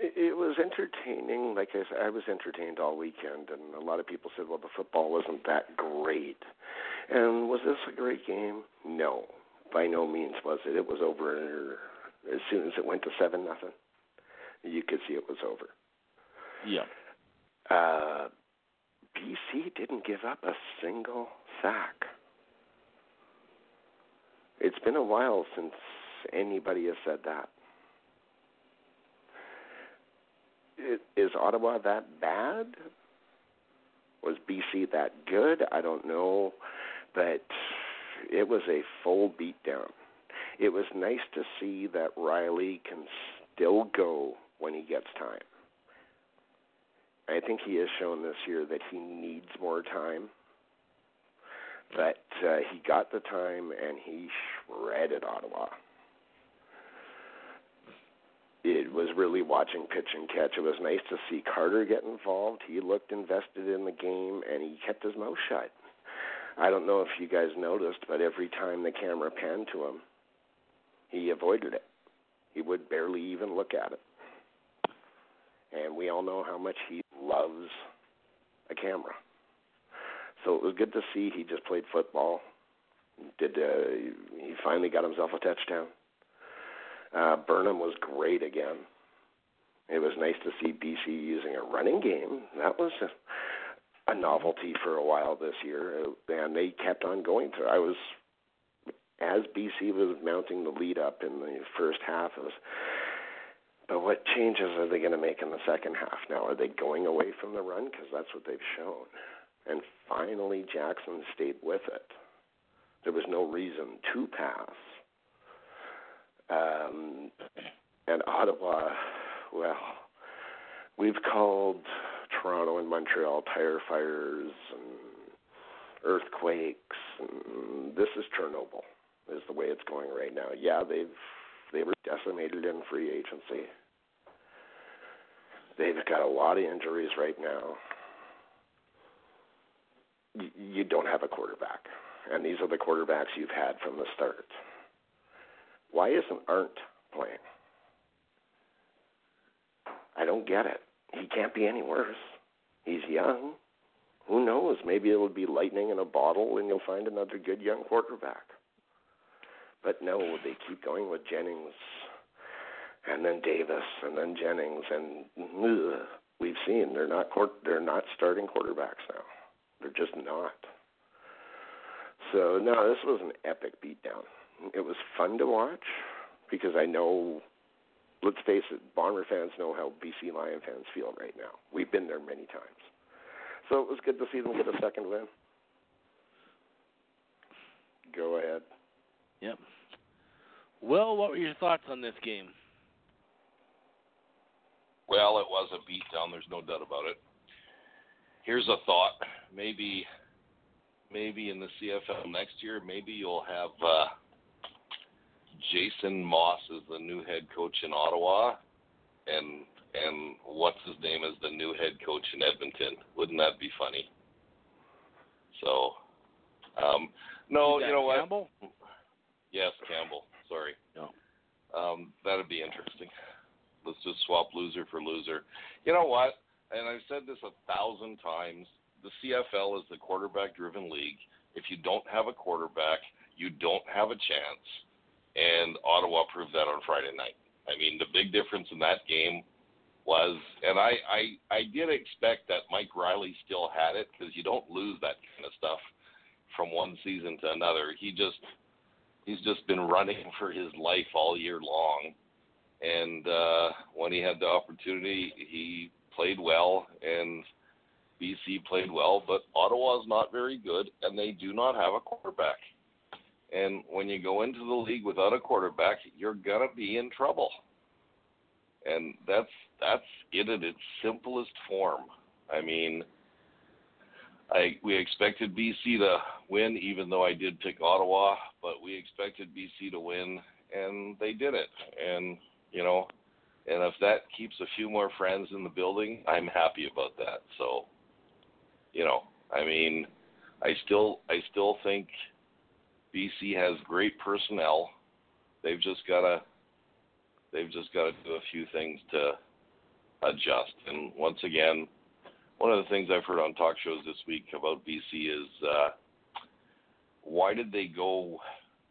It was entertaining. Like I said, I was entertained all weekend, and a lot of people said, "Well, the football wasn't that great." And was this a great game? No, by no means was it. It was over as soon as it went to seven nothing. You could see it was over. Yeah. Uh, BC didn't give up a single sack. It's been a while since anybody has said that. Is Ottawa that bad? Was BC that good? I don't know, but it was a full beatdown. It was nice to see that Reilly can still go when he gets time. I think he has shown this year that he needs more time. But uh, he got the time and he shredded Ottawa. It was really watching pitch and catch. It was nice to see Carter get involved. He looked invested in the game and he kept his mouth shut. I don't know if you guys noticed, but every time the camera panned to him, he avoided it. He would barely even look at it. And we all know how much he loves a camera. So it was good to see he just played football. Did uh, he finally got himself a touchdown? Uh, Burnham was great again. It was nice to see BC using a running game. That was a, a novelty for a while this year, and they kept on going through. I was as BC was mounting the lead up in the first half. It was, but what changes are they going to make in the second half? Now, are they going away from the run because that's what they've shown? And finally, Jackson stayed with it. There was no reason to pass. Um, and Ottawa, well, we've called Toronto and Montreal tire fires and earthquakes, and this is Chernobyl. Is the way it's going right now. Yeah, they've they were decimated in free agency. They've got a lot of injuries right now. You, you don't have a quarterback, and these are the quarterbacks you've had from the start. Why isn't Arndt playing? I don't get it. He can't be any worse. He's young. Who knows? Maybe it'll be lightning in a bottle and you'll find another good young quarterback. But no, they keep going with Jennings and then Davis and then Jennings and ugh, we've seen they're not court, they're not starting quarterbacks now. They're just not. So no, this was an epic beatdown. It was fun to watch because I know let's face it, Bomber fans know how BC Lion fans feel right now. We've been there many times. So it was good to see them get a second win. Go ahead. Yep. Well, what were your thoughts on this game? Well, it was a beatdown. There's no doubt about it. Here's a thought: maybe, maybe in the CFL next year, maybe you'll have uh, Jason Maas is the new head coach in Ottawa, and and what's his name is the new head coach in Edmonton. Wouldn't that be funny? So, um, no, you know what? Campbell? Yes, Campbell. Sorry. No. Um, that'd be interesting. Let's just swap loser for loser. You know what? And I've said this a thousand times. The CFL is the quarterback-driven league. If you don't have a quarterback, you don't have a chance. And Ottawa proved that on Friday night. I mean, the big difference in that game was, and I, I, I did expect that Mike Reilly still had it because you don't lose that kind of stuff from one season to another. He just, he's just been running for his life all year long, and uh, when he had the opportunity, he played well, and BC played well. But Ottawa is not very good, and they do not have a quarterback. And when you go into the league without a quarterback, you're gonna be in trouble. And that's that's it in its simplest form. I mean, I we expected BC to win, even though I did pick Ottawa, but we expected BC to win, and they did it. And you know, and if that keeps a few more friends in the building, I'm happy about that. So, you know, I mean, I still I still think BC has great personnel. They've just got to they've just got to do a few things to adjust. And once again, one of the things I've heard on talk shows this week about BC is uh, why did they go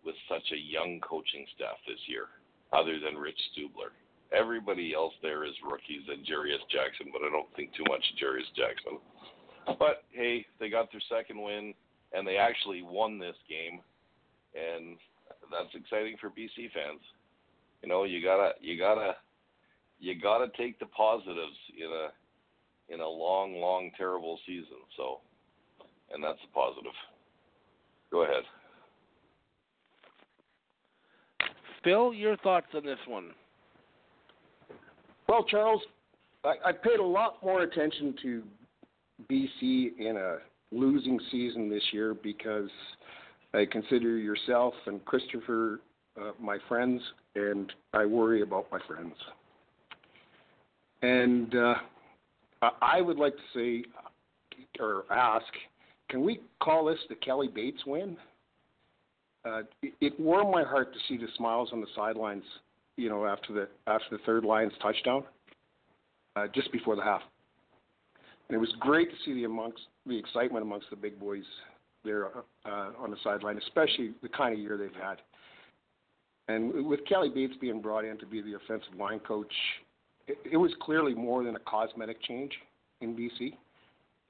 with such a young coaching staff this year, other than Rich Stubler? Everybody else there is rookies and Jarious Jackson, but I don't think too much of Jarious Jackson. But hey, they got their second win, and they actually won this game, and that's exciting for BC fans. You know, you gotta, you gotta you got to take the positives in a in a long, long, terrible season. So, and that's a positive. Go ahead. Phil, your thoughts on this one? Well, Charles, I, I paid a lot more attention to BC in a losing season this year because I consider yourself and Christopher uh, my friends, and I worry about my friends. And uh, I would like to say or ask, can we call this the Kelly Bates win? Uh, it, it warmed my heart to see the smiles on the sidelines, you know, after the after the third Lions touchdown, uh, just before the half. And it was great to see the amongst the excitement amongst the big boys there uh, on the sideline, especially the kind of year they've had. And with Kelly Bates being brought in to be the offensive line coach, it, it was clearly more than a cosmetic change in BC.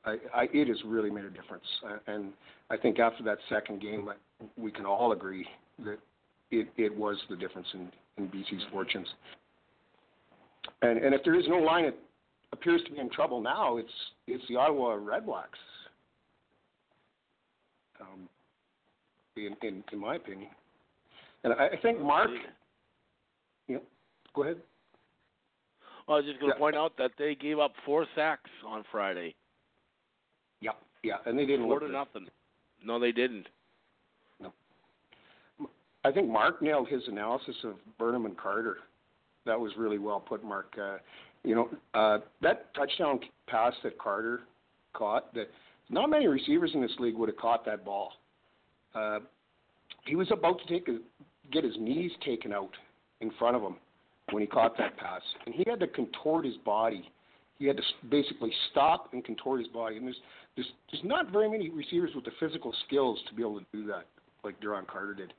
I, I, it has really made a difference, uh, and I think after that second game, we can all agree that it, it was the difference in, in BC's fortunes. And, and if there is no line that appears to be in trouble now, it's it's the Ottawa Redblacks. Um, in, in in my opinion, and I, I think Mark. Yeah, go ahead. Well, I was just going to Yeah. point out that they gave up four sacks on Friday. Yeah, yeah, and they didn't Four to nothing. No, they didn't. No. I think Mark nailed his analysis of Burnham and Carter. That was really well put, Mark. Uh, you know, uh, that touchdown pass that Carter caught, that not many receivers in this league would have caught that ball. uh, he was about to take a, get his knees taken out in front of him when he caught that pass, and he had to contort his body. He had to basically stop and contort his body. And there's there's there's not very many receivers with the physical skills to be able to do that like Duron Carter did.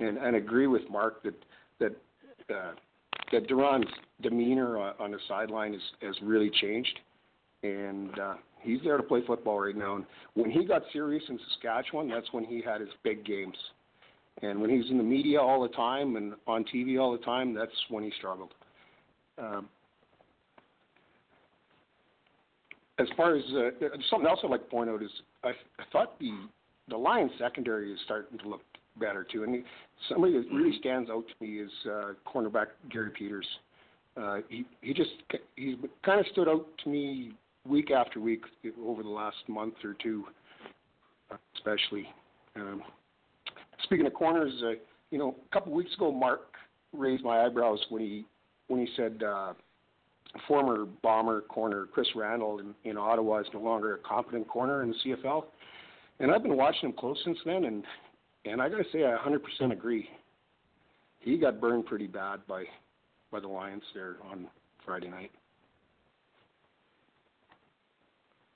And and agree with Mark that that uh, that Duron's demeanor on, on the sideline is, has really changed, and uh, he's there to play football right now. And when he got serious in Saskatchewan, that's when he had his big games. And when he's in the media all the time and on TV all the time, that's when he struggled. Um, as far as uh, something else I'd like to point out is I, I thought the the Lions secondary is starting to look better too. And somebody that really stands out to me is uh, cornerback Gary Peters. Uh, he he just he kind of stood out to me week after week over the last month or two, especially. Um, speaking of corners, uh, you know, a couple of weeks ago, Mark raised my eyebrows when he when he said uh, former bomber corner Chris Randle in, in Ottawa is no longer a competent corner in the CFL. And I've been watching him close since then, and and I got to say, I 100% agree. He got burned pretty bad by by the Lions there on Friday night.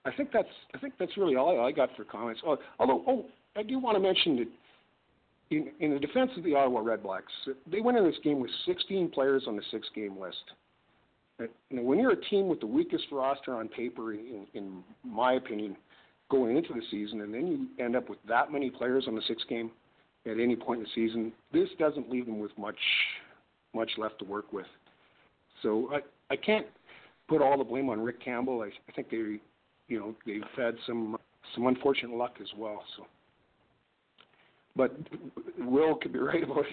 I think that's I think that's really all I got for comments. Oh, although, oh, I do want to mention that in, in the defense of the Ottawa Redblacks, they went in this game with 16 players on the six-game list. Know, when you're a team with the weakest roster on paper, in, in my opinion, going into the season, and then you end up with that many players on the six game at any point in the season, this doesn't leave them with much much left to work with. So I I can't put all the blame on Rick Campbell. I, I think they you know they've had some some unfortunate luck as well. So, but Will could be right about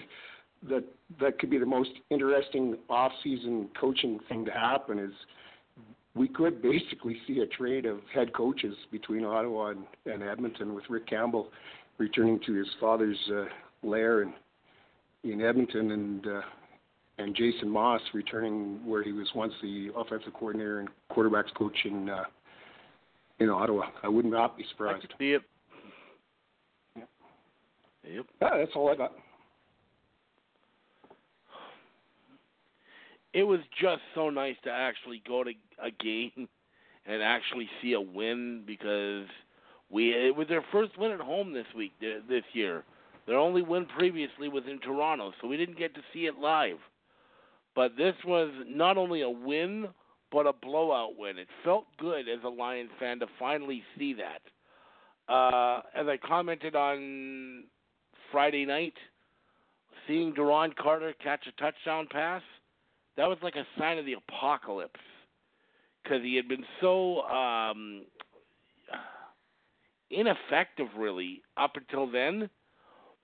that. That could be the most interesting off-season coaching thing to happen is we could basically see a trade of head coaches between Ottawa and, and Edmonton, with Rick Campbell returning to his father's uh, lair in, in Edmonton, and uh, and Jason Maas returning where he was once the offensive coordinator and quarterbacks coach in uh, in Ottawa. I would not be surprised. I could see it. Yep. Yep. Yeah, that's all I got. it was just so nice to actually go to a game and actually see a win because we it was their first win at home this week this year. Their only win previously was in Toronto, so we didn't get to see it live. But this was not only a win, but a blowout win. It felt good as a Lions fan to finally see that. Uh, as I commented on Friday night, seeing Duron Carter catch a touchdown pass – that was like a sign of the apocalypse because he had been so um, ineffective, really, up until then.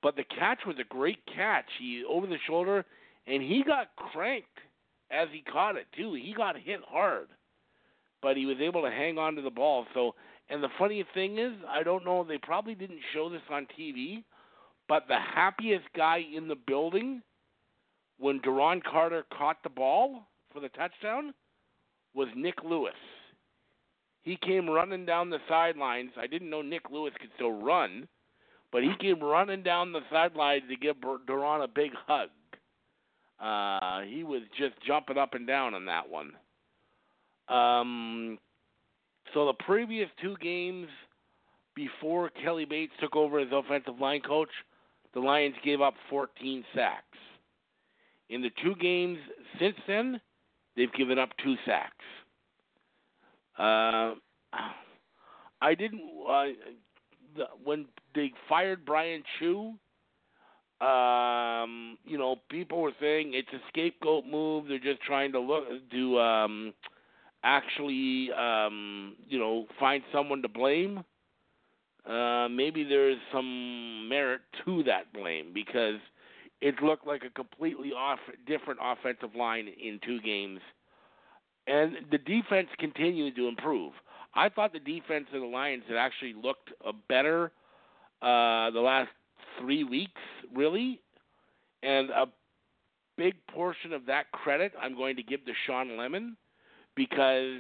But the catch was a great catch. He over the shoulder, and he got cranked as he caught it too. He got hit hard, but he was able to hang on to the ball. So, and the funny thing is, I don't know. They probably didn't show this on TV, but the happiest guy in the building when Duron Carter caught the ball for the touchdown was Nik Lewis. He came running down the sidelines. I didn't know Nik Lewis could still run, but he came running down the sidelines to give Duron a big hug. Uh, he was just jumping up and down on that one. Um, so the previous two games before Kelly Bates took over as offensive line coach, the Lions gave up 14 sacks. In the two games since then, they've given up two sacks. Uh, I didn't uh, when they fired Bryan Chiu. Um, you know, people were saying it's a scapegoat move. They're just trying to look to um, actually, um, you know, find someone to blame. Uh, maybe there's some merit to that blame because it looked like a completely off different offensive line in two games. And the defense continued to improve. I thought the defense of the Lions had actually looked uh, better uh, the last three weeks, really. And a big portion of that credit I'm going to give to Shawn Lemon because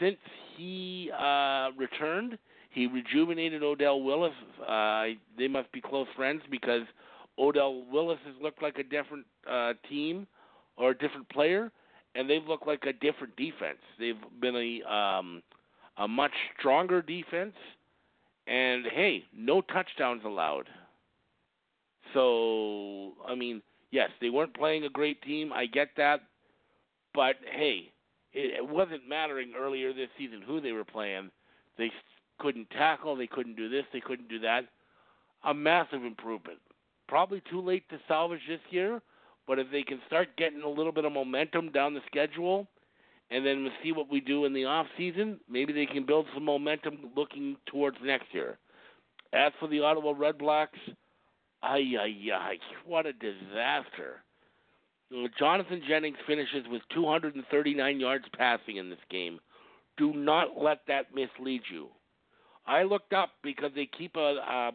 since he uh, returned, He rejuvenated Odell Willis. Uh, they must be close friends because Odell Willis has looked like a different uh, team or a different player, and they've looked like a different defense. They've been a um, a much stronger defense, and hey, no touchdowns allowed. So I mean, yes, they weren't playing a great team. I get that, but hey, it, it wasn't mattering earlier this season who they were playing. They couldn't tackle. They couldn't do this. They couldn't do that. A massive improvement. Probably too late to salvage this year, but if they can start getting a little bit of momentum down the schedule, and then we'll see what we do in the off season, maybe they can build some momentum looking towards next year. As for the Ottawa Redblacks, ay ay ay, what a disaster. Jonathon Jennings finishes with 239 yards passing in this game. Do not let that mislead you. I looked up because they keep a, a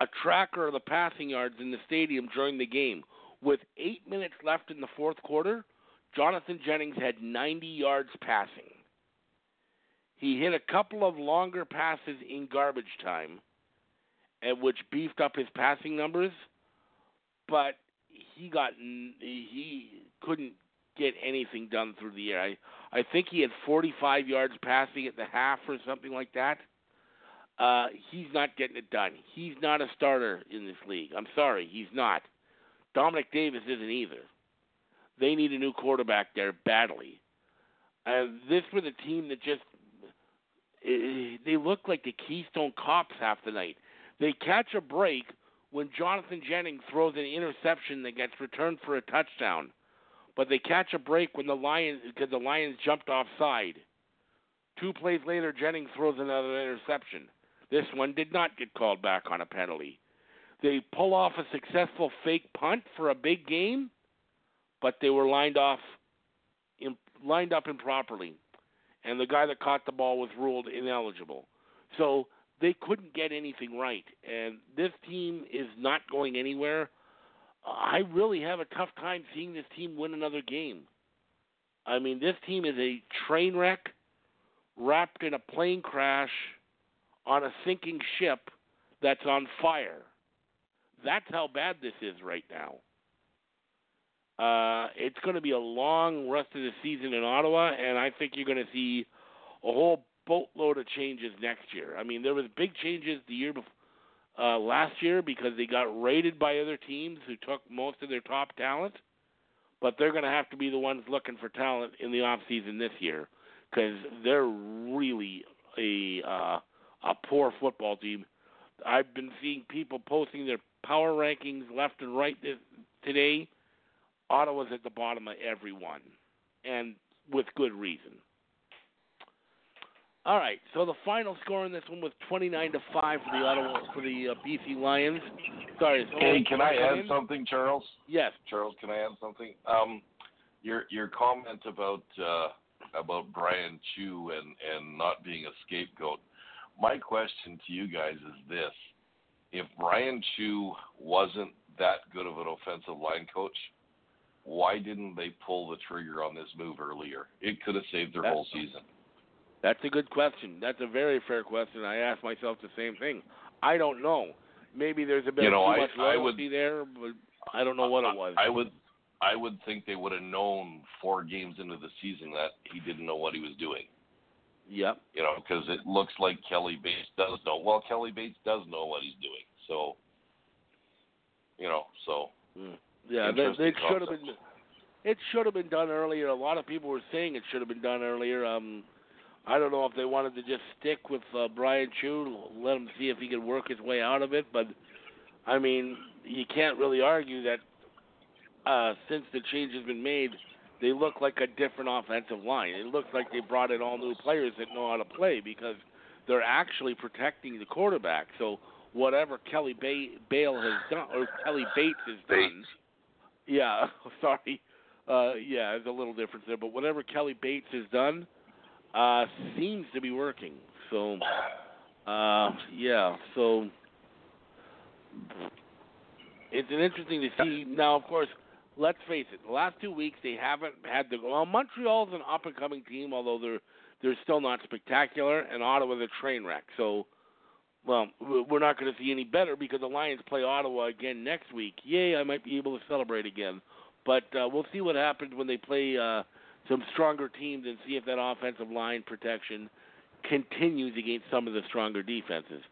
a tracker of the passing yards in the stadium during the game. With eight minutes left in the fourth quarter, Jonathon Jennings had 90 yards passing. He hit a couple of longer passes in garbage time, and which beefed up his passing numbers, but he got he couldn't get anything done through the air. I I think he had 45 yards passing at the half or something like that. Uh, he's not getting it done. He's not a starter in this league. I'm sorry, he's not. Dominique Davis isn't either. They need a new quarterback there badly. And this was a team that just they look like the Keystone Cops half the night. They catch a break when Jonathon Jennings throws an interception that gets returned for a touchdown, but they catch a break when the Lions because the Lions jumped offside. Two plays later, Jennings throws another interception. This one did not get called back on a penalty. They pull off a successful fake punt for a big game, but they were lined off, in, lined up improperly, and the guy that caught the ball was ruled ineligible. So they couldn't get anything right, and this team is not going anywhere. I really have a tough time seeing this team win another game. I mean, this team is a train wreck wrapped in a plane crash on a sinking ship that's on fire. That's how bad this is right now. Uh, it's going to be a long rest of the season in Ottawa, and I think you're going to see a whole boatload of changes next year. I mean, there was big changes the year before, uh, last year because they got raided by other teams who took most of their top talent, but they're going to have to be the ones looking for talent in the off season this year because they're really a uh, a poor football team. I've been seeing people posting their power rankings left and right this, today. Ottawa's at the bottom of every one, and with good reason. All right, so the final score in this one was 29 to five for the Ottawa for the uh, BC Lions. Sorry, hey, can I add in? something, Charles? Yes, Charles, can I add something? Um, your your comment about uh, about Bryan Chiu and and not being a scapegoat my question to you guys is this: If Bryan Chiu wasn't that good of an offensive line coach, why didn't they pull the trigger on this move earlier? It could have saved their That's, whole season. That's a good question. That's a very fair question. I ask myself the same thing. I don't know. Maybe there's a bit you know, too I, much I loyalty would, there, but I don't know what it was. I would, I would think they would have known four games into the season that he didn't know what he was doing. Yep. You know, because it looks like Kelly Bates does know. Well, Kelly Bates does know what he's doing. So, you know, so. Mm. Yeah, they, it should have been. It should have been done earlier. A lot of people were saying it should have been done earlier. Um, I don't know if they wanted to just stick with uh, Bryan Chiu, let him see if he could work his way out of it. But I mean, you can't really argue that uh, since the change has been made, they look like a different offensive line. It looks like they brought in all new players that know how to play because they're actually protecting the quarterback. So whatever Kelly ba- Bale has done or Kelly Bates has done, yeah, sorry, uh, yeah, there's a little difference there. But whatever Kelly Bates has done uh, seems to be working. So uh, yeah, so it's an interesting to see. Now, of course let's face it, the last two weeks they haven't had the well. Montreal's an up and coming team, although they're they're still not spectacular, and Ottawa's a train wreck. So well, we're not going to see any better because the Lions play Ottawa again next week. Yay, I might be able to celebrate again. But uh, we'll see what happens when they play uh, some stronger teams and see if that offensive line protection continues against some of the stronger defenses.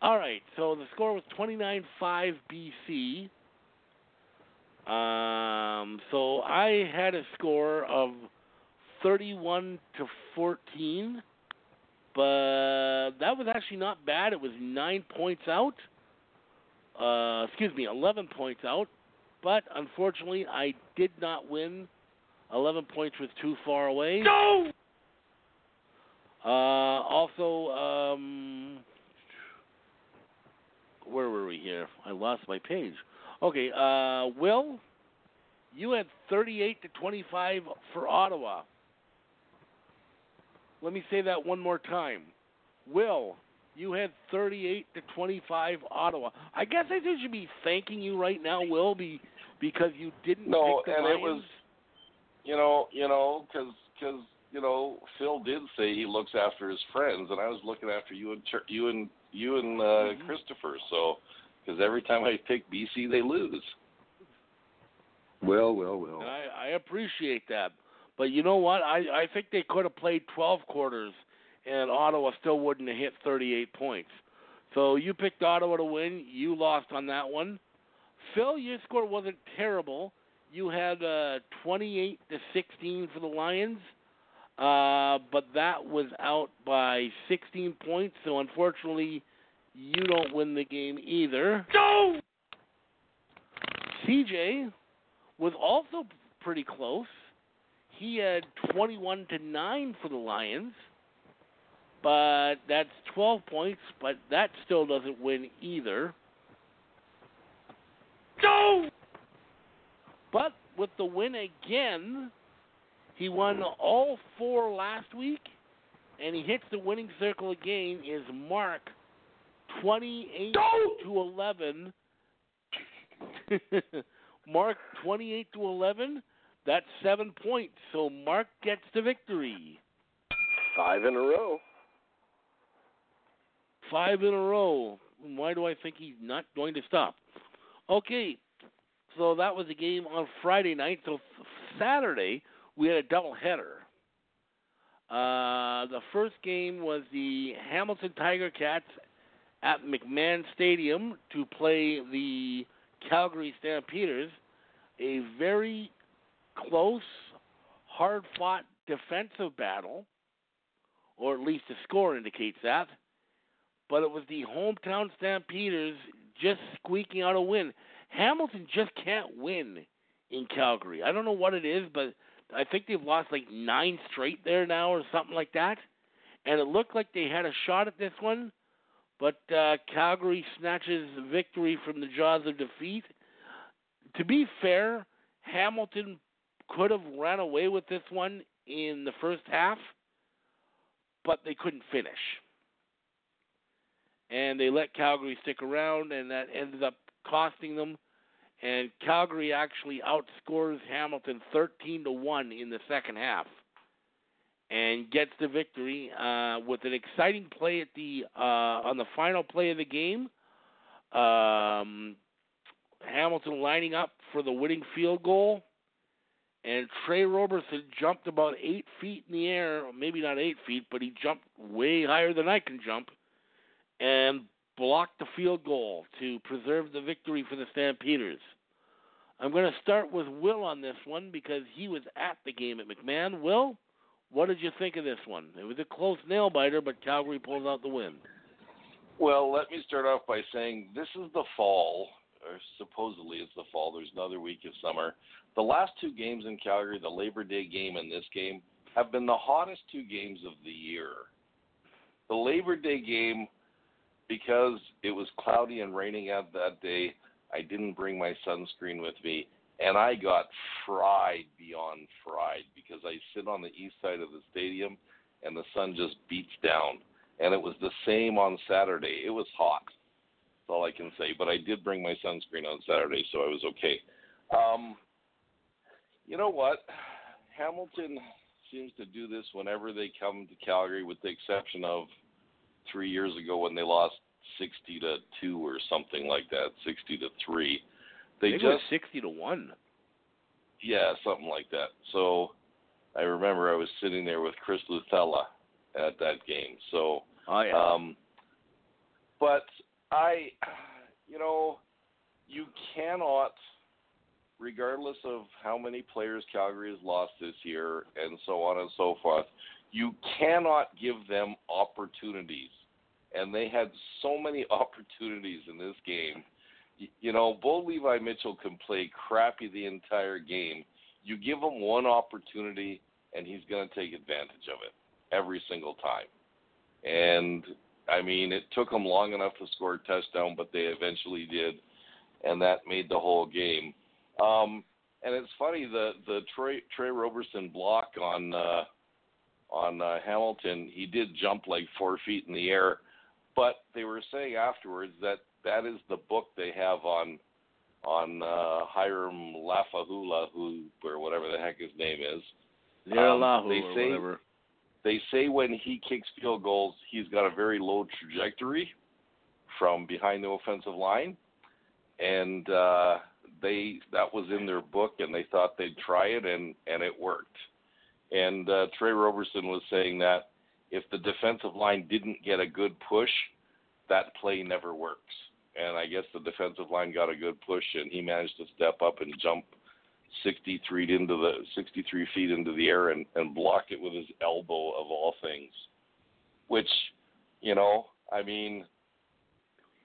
All right, so the score was 29 5 BC. Um, so I had a score of 31 to 14, but that was actually not bad. It was nine points out. Uh, excuse me, 11 points out. But unfortunately, I did not win. 11 points was too far away. No! Uh, also, um, where were we here? I lost my page. Okay, uh, Will, you had 38 to 25 for Ottawa. Let me say that one more time. Will, you had 38 to 25 Ottawa. I guess I should be thanking you right now, Will, be, because you didn't No, pick the and it Lions. was, you know, you know, because because you know Phil did say he looks after his friends, and I was looking after you and you and you and uh, Mhm. Christopher. So because every time I pick BC, they lose. Well, well, well. I, I appreciate that. But you know what? I, I think they could have played 12 quarters and Ottawa still wouldn't have hit 38 points. So you picked Ottawa to win. You lost on that one. Phil, your score wasn't terrible. You had uh, 28 to 16 for the Lions, uh, but that was out by 16 points. So unfortunately, you don't win the game either. No! CJ was also pretty close. He had 21 to 9 for the Lions, but that's 12 points, but that still doesn't win either. No! But with the win again, he won all four last week, and he hits the winning circle again. Is Mark 28 to 11? Mark 28 to 11. That's seven points. So Mark gets the victory. Five in a row. Five in a row. Why do I think he's not going to stop? Okay, so that was the game on Friday night. So Saturday we had a double header. Uh, the first game was the Hamilton Tiger Cats at McMahon Stadium to play the Calgary Stampeders. A very close, hard fought defensive battle, or at least the score indicates that. But it was the hometown Stampeders just squeaking out a win. Hamilton just can't win in Calgary. I don't know what it is, but I think they've lost like nine straight there now or something like that. And it looked like they had a shot at this one, but uh, Calgary snatches victory from the jaws of defeat. To be fair, Hamilton could have ran away with this one in the first half, but they couldn't finish. And they let Calgary stick around, and that ended up costing them. And Calgary actually outscores Hamilton 13 to 1 in the second half and gets the victory uh, with an exciting play at the uh, on the final play of the game. Um, Hamilton lining up for the winning field goal, and Tre Roberson jumped about eight feet in the air, maybe not eight feet, but he jumped way higher than I can jump, and blocked the field goal to preserve the victory for the Stampeders. I'm going to start with Will on this one because he was at the game at McMahon. Will, what did you think of this one? It was a close nail biter, but Calgary pulls out the win. Well, let me start off by saying this is the fall, or supposedly it's the fall. There's another week of summer. The last two games in Calgary, the Labor Day game and this game, have been the hottest two games of the year. The Labor Day game, because it was cloudy and raining out that day, I didn't bring my sunscreen with me, and I got fried beyond fried because I sit on the east side of the stadium, and the sun just beats down and it was the same on Saturday. It was hot. That's all I can say. But I did bring my sunscreen on Saturday, so I was okay. Um, you know what? Hamilton seems to do this whenever they come to Calgary, with the exception of three years ago when they lost sixty to two or something like that, sixty to three. They think just sixty to one. yeah, something like that. So I remember I was sitting there with Chris Luthella at that game. So Oh yeah. um, but I, you know, you cannot, regardless of how many players Calgary has lost this year and so on and so forth, you cannot give them opportunities. And they had so many opportunities in this game. You know, Bo Levi Mitchell can play crappy the entire game. You give him one opportunity, and he's going to take advantage of it every single time. And I mean, it took them long enough to score a touchdown, but they eventually did, and that made the whole game. Um, and it's funny the the Tre Tre Roberson block on uh, on uh, Hamilton, he did jump like four feet in the air, but they were saying afterwards that that is the book they have on on uh, Hiram Lafahula, who or whatever the heck his name is. Zeralahu um, they say- whatever. they say when he kicks field goals, he's got a very low trajectory from behind the offensive line, and uh, they that was in their book, and they thought they'd try it, and and it worked. And uh, Tre Roberson was saying that if the defensive line didn't get a good push, that play never works. And I guess the defensive line got a good push, and he managed to step up and jump 63 into the 63 feet into the air and, and block it with his elbow of all things. Which, you know, I mean,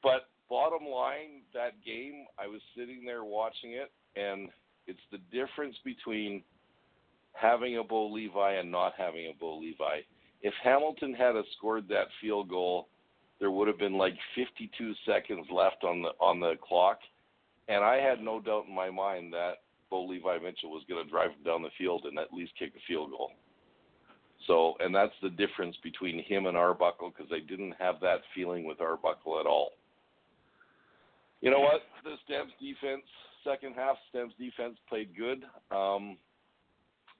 but bottom line, that game, I was sitting there watching it, and it's the difference between having a Bo Levi and not having a Bo Levi. If Hamilton had scored that field goal, there would have been like 52 seconds left on the on the clock, and I had no doubt in my mind that Bo Levi Mitchell was going to drive him down the field and at least kick a field goal. So, and that's the difference between him and Arbuckle because I didn't have that feeling with Arbuckle at all. You know what? The Stamps defense, second half, Stamps defense played good. Um,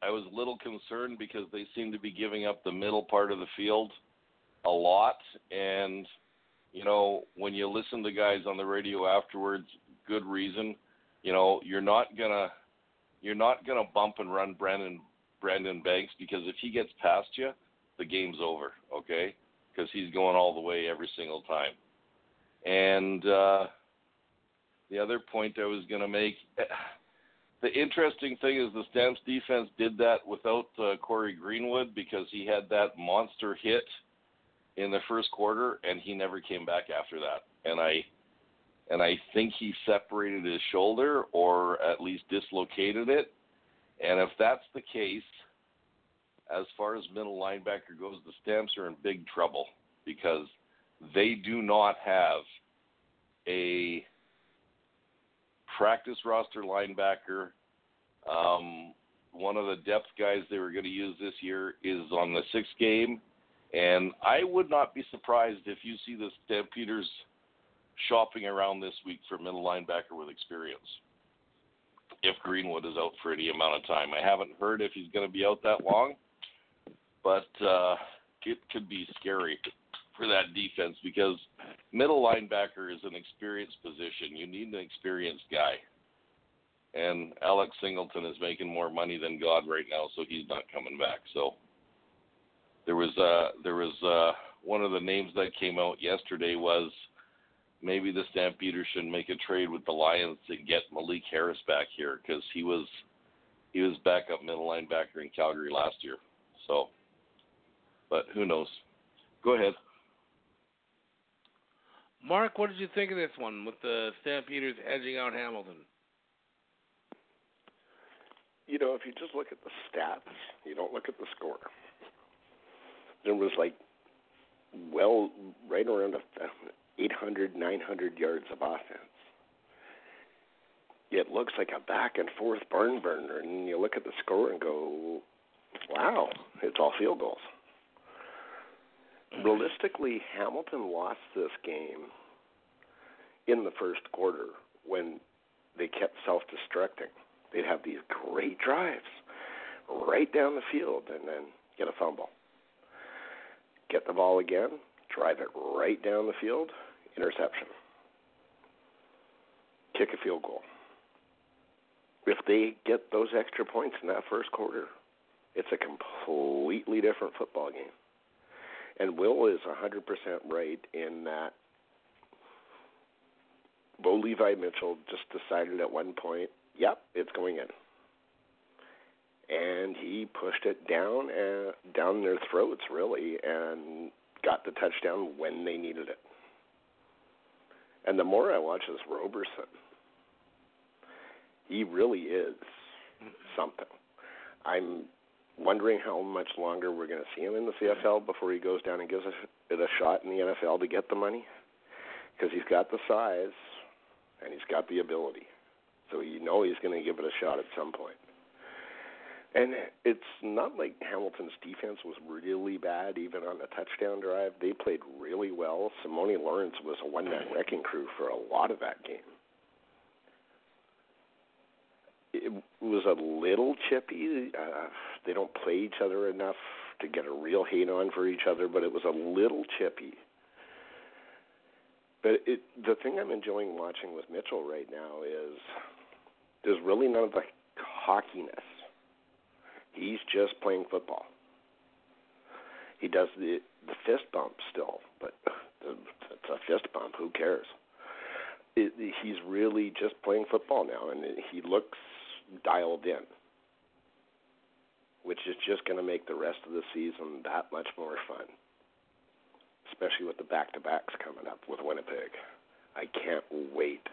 I was a little concerned because they seemed to be giving up the middle part of the field a lot. And, you know, when you listen to guys on the radio afterwards, good reason, you know, you're not to you're not to bump and run Brandon Brandon Banks because if he gets past you, the game's over, okay? Because he's going all the way every single time. And uh, the other point I was to make, the interesting thing is the Stamps defense did that without uh, Cory Greenwood because he had that monster hit in the first quarter and he never came back after that. And I and I think he separated his shoulder or at least dislocated it. And if that's the case, as far as middle linebacker goes, the Stamps are in big trouble because they do not have a practice roster linebacker. Um, one of the depth guys they were going to use this year is on the sixth game, and I would not be surprised if you see the Stampeders shopping around this week for middle linebacker with experience. If Greenwood is out for any amount of time, I haven't heard if he's going to be out that long, but uh, it could be scary for that defense because middle linebacker is an experienced position. You need an experienced guy. And Alex Singleton is making more money than God right now, so he's not coming back. So there was uh there was uh one of the names that came out yesterday was maybe the Stampeders should make a trade with the Lions to get Malik Harris back here because he was he was backup middle linebacker in Calgary last year. So, but who knows? Go ahead. Mark, what did you think of this one with the Stampeders edging out Hamilton? You know, if you just look at the stats, you don't look at the score. There was like, well, right around a 800, 900 yards of offense. It looks like a back and forth barn burner, and you look at the score and go, wow, it's all field goals. Realistically, Hamilton lost this game in the first quarter when they kept self destructing. They'd have these great drives right down the field and then get a fumble. Get the ball again, drive it right down the field, interception. Kick a field goal. If they get those extra points in that first quarter, it's a completely different football game. And Will is 100% right in that Bo Levi Mitchell just decided at one point, yep, it's going in. And he pushed it down uh, down their throats really and got the touchdown when they needed it. And the more I watch this Roberson, he really is something. I'm wondering how much longer we're going to see him in the CFL before he goes down and gives it a shot in the NFL to get the money, because he's got the size and he's got the ability. So you know he's going to give it a shot at some point. And it's not like Hamilton's defense was really bad, even on the touchdown drive. They played really well. Simoni Lawrence was a one man wrecking crew for a lot of that game. It was a little chippy. Uh, they don't play each other enough to get a real hate on for each other, but it was a little chippy. But it, the thing I'm enjoying watching with Mitchell right now is there's really none of the cockiness He's just playing football. He does the the fist bump still, but it's a fist bump. Who cares? It, he's really just playing football now, and he looks dialed in, which is just going to make the rest of the season that much more fun, especially with the back-to-backs coming up with Winnipeg. I can't wait.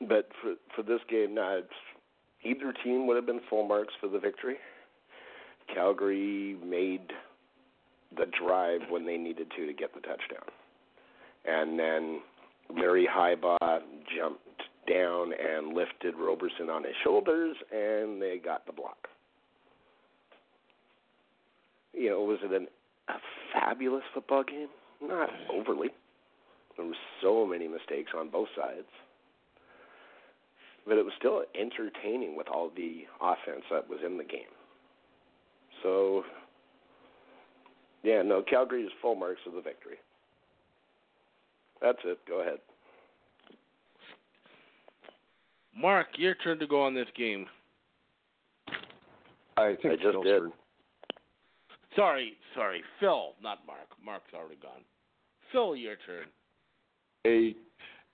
But for for this game, now it's either team would have been full marks for the victory. Calgary made the drive when they needed to to get the touchdown. And then Larry Highbaugh jumped down and lifted Roberson on his shoulders, and they got the block. You know, was it an, a fabulous football game? Not overly. There were so many mistakes on both sides but it was still entertaining with all the offense that was in the game. So, yeah, no, Calgary is full marks of the victory. That's it. Go ahead. Mark, your turn to go on this game. I think I just Phil's did. Sorry, sorry, Phil, not Mark. Mark's already gone. Phil, your turn. A,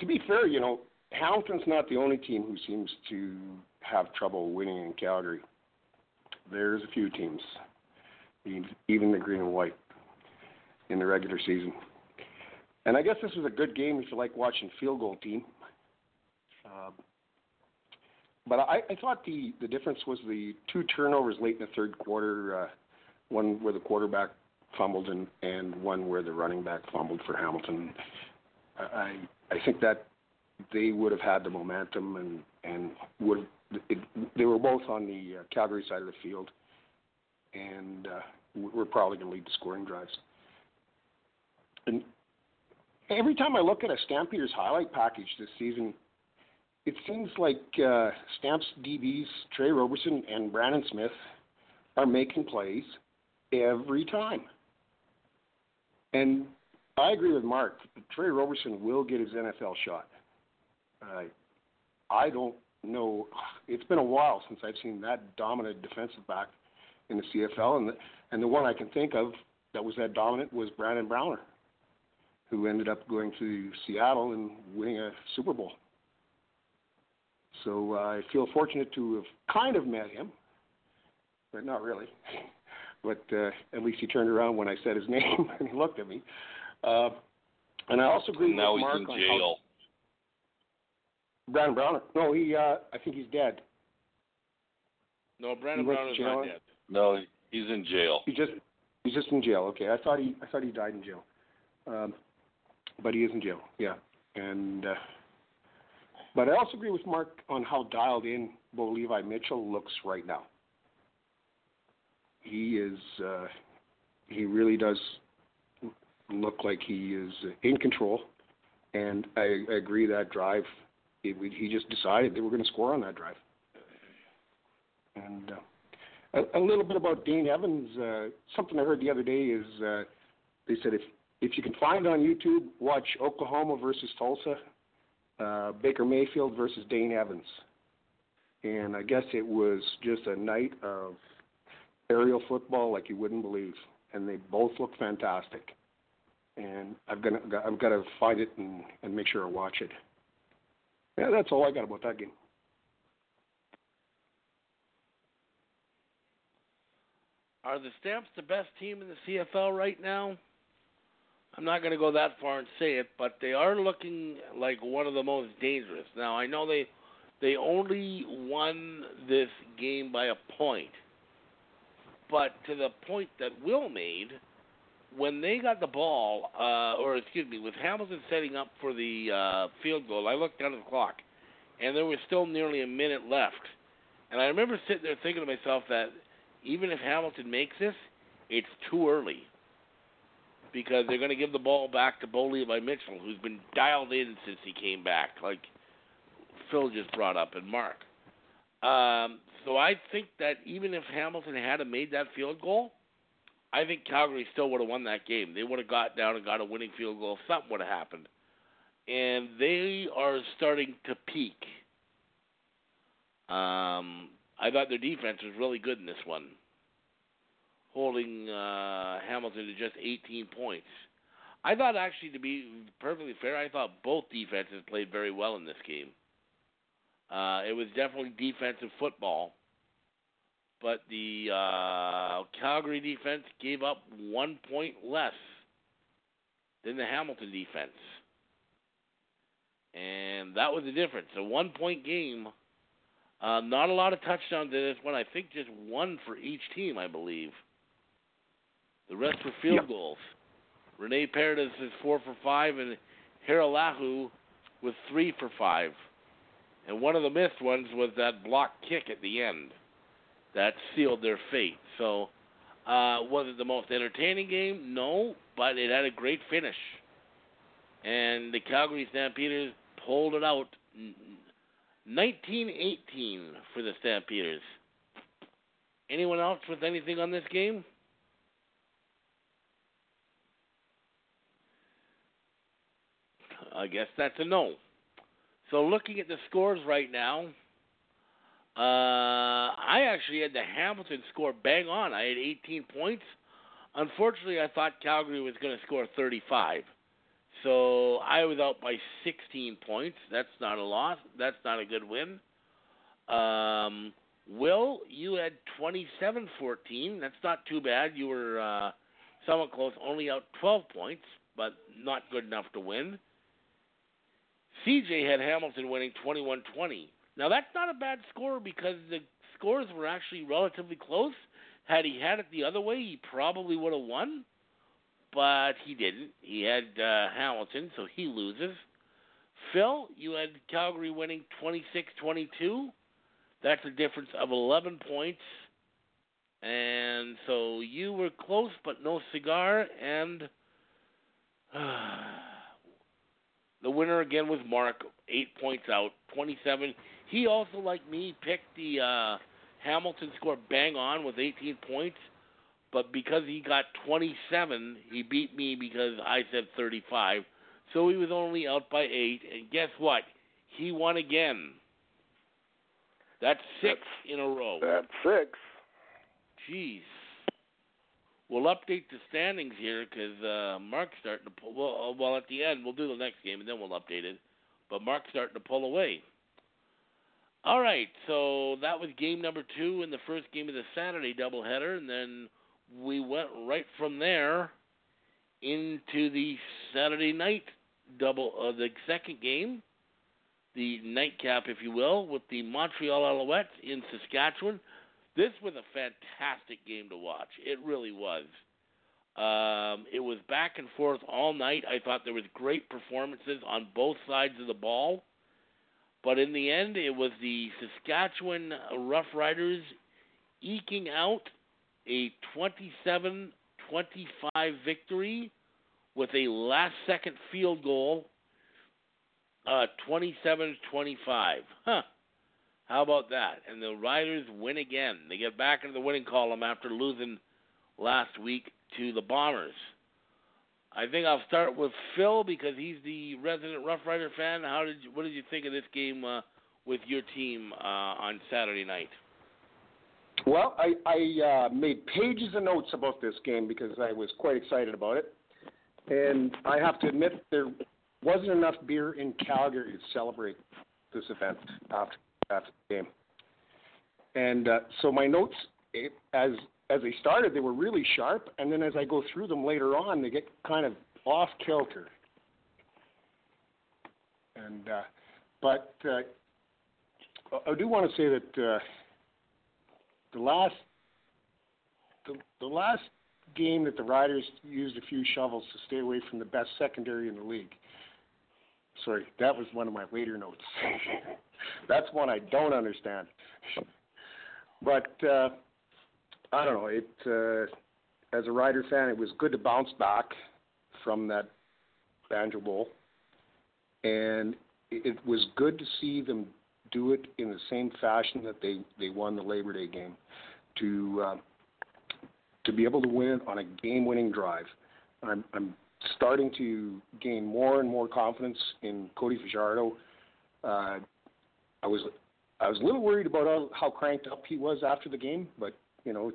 to be fair, you know, Hamilton's not the only team who seems to have trouble winning in Calgary. There's a few teams, even the green and white, in the regular season. And I guess this was a good game if you like watching field goal team. Uh, but I, I thought the, the difference was the two turnovers late in the third quarter, uh, one where the quarterback fumbled and, and one where the running back fumbled for Hamilton. I I think that they would have had the momentum and and would it, they were both on the uh, Calgary side of the field, and uh, we're probably going to lead the scoring drives. And every time I look at a Stampeders highlight package this season, it seems like uh, Stamps DBs Tre Roberson and Brandon Smith are making plays every time. And I agree with Mark. Tre Roberson will get his NFL shot. Uh, I don't know. It's been a while since I've seen that dominant defensive back in the CFL, and the, and the one I can think of that was that dominant was Brandon Browner, who ended up going to Seattle and winning a Super Bowl. So uh, I feel fortunate to have kind of met him, but not really. but uh, at least he turned around when I said his name and he looked at me. Uh, and I also agree now with he's in jail. How, Brandon Browner. No, he. Uh, I think he's dead. No, Brandon He went Brown is to not jail? dead. No, he's in jail. He just. He's just in jail. Okay, I thought he. I thought he died in jail. Um, but he is in jail. Yeah, and. Uh, but I also agree with Mark on how dialed in Bo Levi Mitchell looks right now. He is. Uh, he really does look like he is in control, and I, I agree that drive he, he just decided they were going to score on that drive. And uh, a, a little bit about Dane Evans. Uh, something I heard the other day is uh, they said if if you can find on YouTube, watch Oklahoma versus Tulsa, uh, Baker Mayfield versus Dane Evans, and I guess it was just a night of aerial football like you wouldn't believe, and they both look fantastic. And I've got to, I've got to find it and, and make sure I watch it. Yeah, that's all I got about that game. Are the Stamps the best team in the CFL right now? I'm not going to go that far and say it, but they are looking like one of the most dangerous. Now I know they they only won this game by a point, but to the point that Will made, when they got the ball, uh, or excuse me, with Hamilton setting up for the uh, field goal, I looked down at the clock, and there was still nearly a minute left, and I remember sitting there thinking to myself that even if Hamilton makes this, it's too early because they're going to give the ball back to Bo Levi Mitchell, who's been dialed in since he came back, like Phil just brought up and Mark. Um, so I think that even if Hamilton had made that field goal, I think Calgary still would have won that game. They would have got down and got a winning field goal. Something would have happened. And they are starting to peak. Um, I thought their defense was really good in this one, holding uh, Hamilton to just 18 points. I thought, actually, to be perfectly fair, I thought both defenses played very well in this game. Uh, it was definitely defensive football, but the uh, Calgary defense gave up one point less than the Hamilton defense, and that was the difference. A one-point game uh, not a lot of touchdowns in this one. I think just one for each team, I believe. The rest were field yep. goals. Rene Paredes is four for five, and Hajrullahu was three for five. And one of the missed ones was that block kick at the end that sealed their fate. So, uh, was it the most entertaining game? No, but it had a great finish. And the Calgary Stampeders pulled it out 1918 for the Stampeders. Anyone else with anything on this game? I guess that's a no. So looking at the scores right now, uh, I actually had the Hamilton score bang on. I had 18 points. Unfortunately, I thought Calgary was going to score 35. So I was out by 16 points. That's not a loss. That's not a good win. Um, Will, you had 27-14. That's not too bad. You were uh, somewhat close, only out 12 points, but not good enough to win. CJ had Hamilton winning 21-20. Now that's not a bad score because the scores were actually relatively close. Had he had it the other way, he probably would have won but he didn't. He had uh, Hamilton, so he loses. Phil, you had Calgary winning 26-22. That's a difference of 11 points. And so you were close, but no cigar. And uh, the winner again was Mark, eight points out, 27. He also, like me, picked the uh, Hamilton score bang on with 18 points but because he got 27, he beat me because I said 35. So he was only out by eight. And guess what? He won again. That's six that's, in a row. That's six. Jeez. We'll update the standings here because uh, Mark's starting to pull. Well, uh, well, at the end, we'll do the next game and then we'll update it. But Mark's starting to pull away. All right, so that was game number two in the first game of the Saturday doubleheader, and then we went right from there into the Saturday night double, uh, the second game, the nightcap, if you will, with the Montreal Alouettes in Saskatchewan. This was a fantastic game to watch. It really was. Um, it was back and forth all night. I thought there was great performances on both sides of the ball, but in the end, it was the Saskatchewan Roughriders eking out a 27 25 victory with a last second field goal, uh, 27 25. Huh. How about that? And the Riders win again. They get back into the winning column after losing last week to the Bombers. I think I'll start with Phil because he's the resident Rough Rider fan. How did you, what did you think of this game uh, with your team uh, on Saturday night? Well, I, I uh, made pages of notes about this game because I was quite excited about it, and I have to admit there wasn't enough beer in Calgary to celebrate this event after after the game. And uh, so my notes, eh, as as they started, they were really sharp, and then as I go through them later on, they get kind of off kilter. And uh, but uh, I do want to say that uh, the last the, the last game that the Riders used a few shovels to stay away from the best secondary in the league. Sorry, that was one of my later notes. That's one I don't understand. But uh, I don't know. It uh, as a Rider fan, it was good to bounce back from that Banjo Bowl, and it was good to see them do it in the same fashion that they they won the Labor Day game, to uh, to be able to win it on a game-winning drive. I'm I'm starting to gain more and more confidence in Cody Fajardo. Uh, I was I was a little worried about how, how cranked up he was after the game, but you know,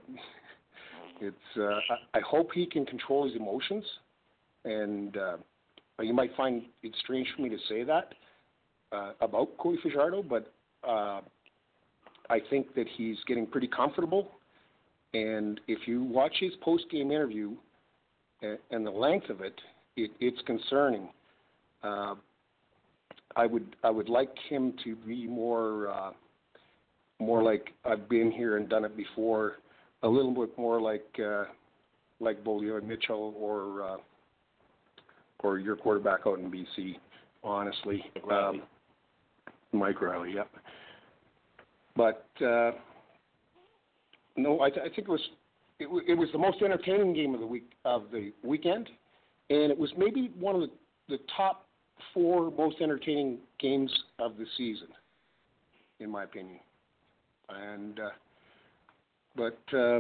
it's. Uh, I, I hope he can control his emotions, and uh, you might find it strange for me to say that uh, about Cody Fajardo, but uh, I think that he's getting pretty comfortable. And if you watch his post-game interview and, and the length of it, it it's concerning. Uh, I would I would like him to be more uh, more like I've been here and done it before, a little bit more like uh, like Bo Levi Mitchell or uh, or your quarterback out in BC. Honestly, um, Mike Reilly, yep. But uh, no, I, th- I think it was it, w- it was the most entertaining game of the week of the weekend, and it was maybe one of the, the top four most entertaining games of the season, in my opinion. And uh, but uh,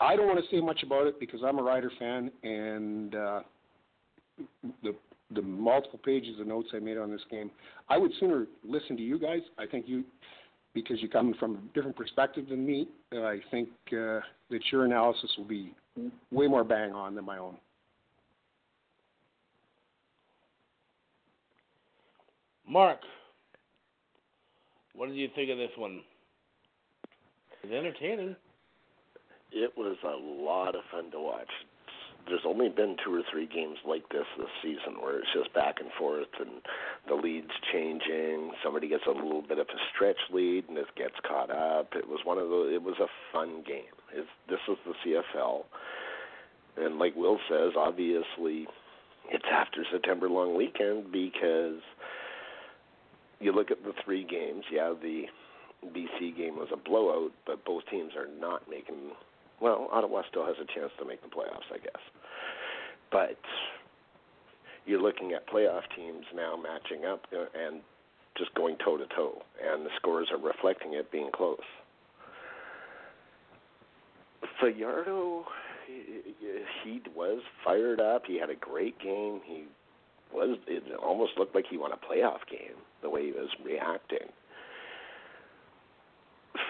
I don't want to say much about it because I'm a Rider fan, and uh, the the multiple pages of notes I made on this game. I would sooner listen to you guys. I think you, because you come from a different perspective than me, I think uh, that your analysis will be way more bang on than my own. Mark, what did you think of this one? It's entertaining. It was a lot of fun to watch. There's only been two or three games like this this season where it's just back and forth and the lead's changing. Somebody gets a little bit of a stretch lead and it gets caught up. It was one of the. It was a fun game. It's, this is the CFL, and like Will says, obviously, it's after September long weekend because you look at the three games. Yeah, the BC game was a blowout, but both teams are not making. Well, Ottawa still has a chance to make the playoffs, I guess. But you're looking at playoff teams now matching up uh, and just going toe to toe, and the scores are reflecting it being close. Fajardo, he, he was fired up. He had a great game. He was. It almost looked like he won a playoff game the way he was reacting.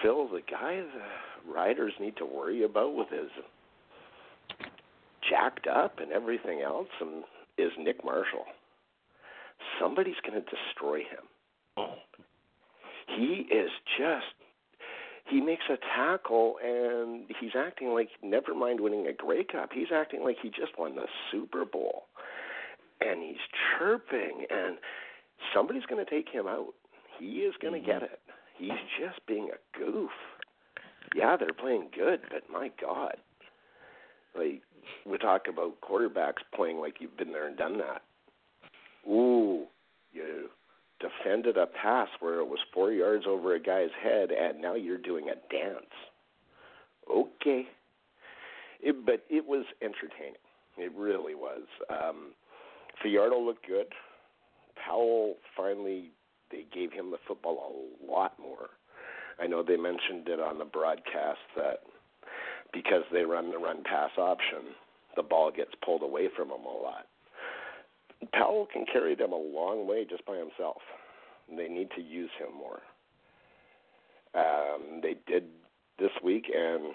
Phil, the guy the riders need to worry about with his jacked up and everything else and is Nick Marshall. Somebody's going to destroy him. Oh. He is just he makes a tackle and he's acting like never mind winning a Grey Cup, he's acting like he just won the Super Bowl. And he's chirping and somebody's going to take him out. He is going to Mm-hmm. get it. He's just being a goof. Yeah, they're playing good, but my God. Like, we talk about quarterbacks playing like you've been there and done that. Ooh, you defended a pass where it was four yards over a guy's head, and now you're doing a dance. Okay. It, but it was entertaining. It really was. Um, Fajardo looked good. Powell finally they gave him the football a lot more. I know they mentioned it on the broadcast that because they run the run pass option, the ball gets pulled away from him a lot. Powell can carry them a long way just by himself. They need to use him more. Um, they did this week, and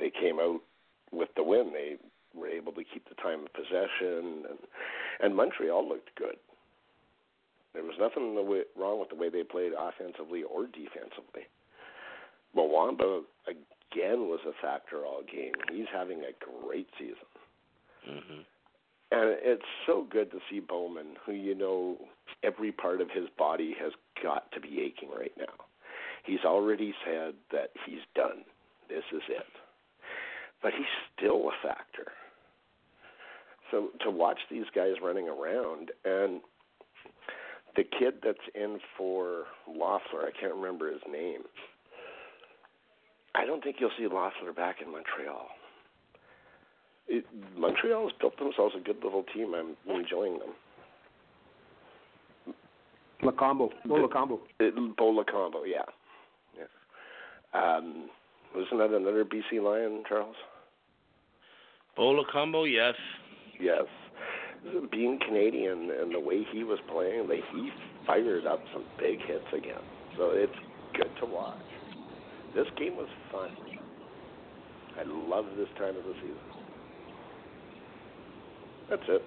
they came out with the win. They were able to keep the time of possession, and and Montreal looked good. There was nothing the way, wrong with the way they played offensively or defensively. Muamba again was a factor all game. He's having a great season. Mm-hmm. And it's so good to see Bowman, who you know every part of his body has got to be aching right now. He's already said that he's done. This is it. But he's still a factor. So to watch these guys running around and the kid that's in for Loeffler, I can't remember his name. I don't think you'll see Loeffler back in Montreal. It, Montreal has built themselves a good little team. I'm enjoying them. Lokombo, Bo Lokombo. Bo Lokombo, yeah. yeah. Um, wasn't that another BC Lion, Charles? Bo Lokombo, yes. Yes. Being Canadian and the way he was playing, like he fired up some big hits again. So it's good to watch. This game was fun. I love this time of the season. That's it.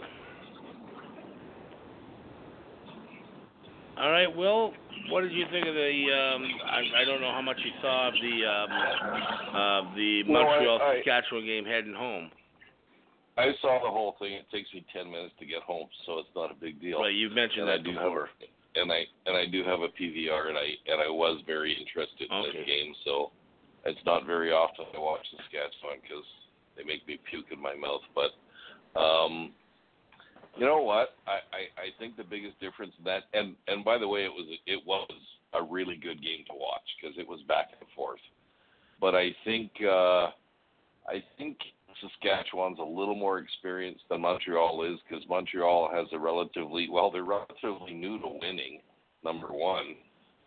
All right, Will. What did you think of the? Um, I, I don't know how much you saw of the um, uh, the Montreal I- Saskatchewan game heading home. I saw the whole thing. It takes me ten minutes to get home, so it's not a big deal. Right, you've mentioned and I do before. have, and I and I do have a PVR, and I and I was very interested in Okay. this game. So it's not very often I watch the Saskatchewan because they make me puke in my mouth. But um, you know what? I, I I think the biggest difference in that, and and by the way, it was it was a really good game to watch because it was back and forth. But I think uh, I think Saskatchewan's a little more experienced than Montreal is because Montreal has a relatively well, they're relatively new to winning. Number one,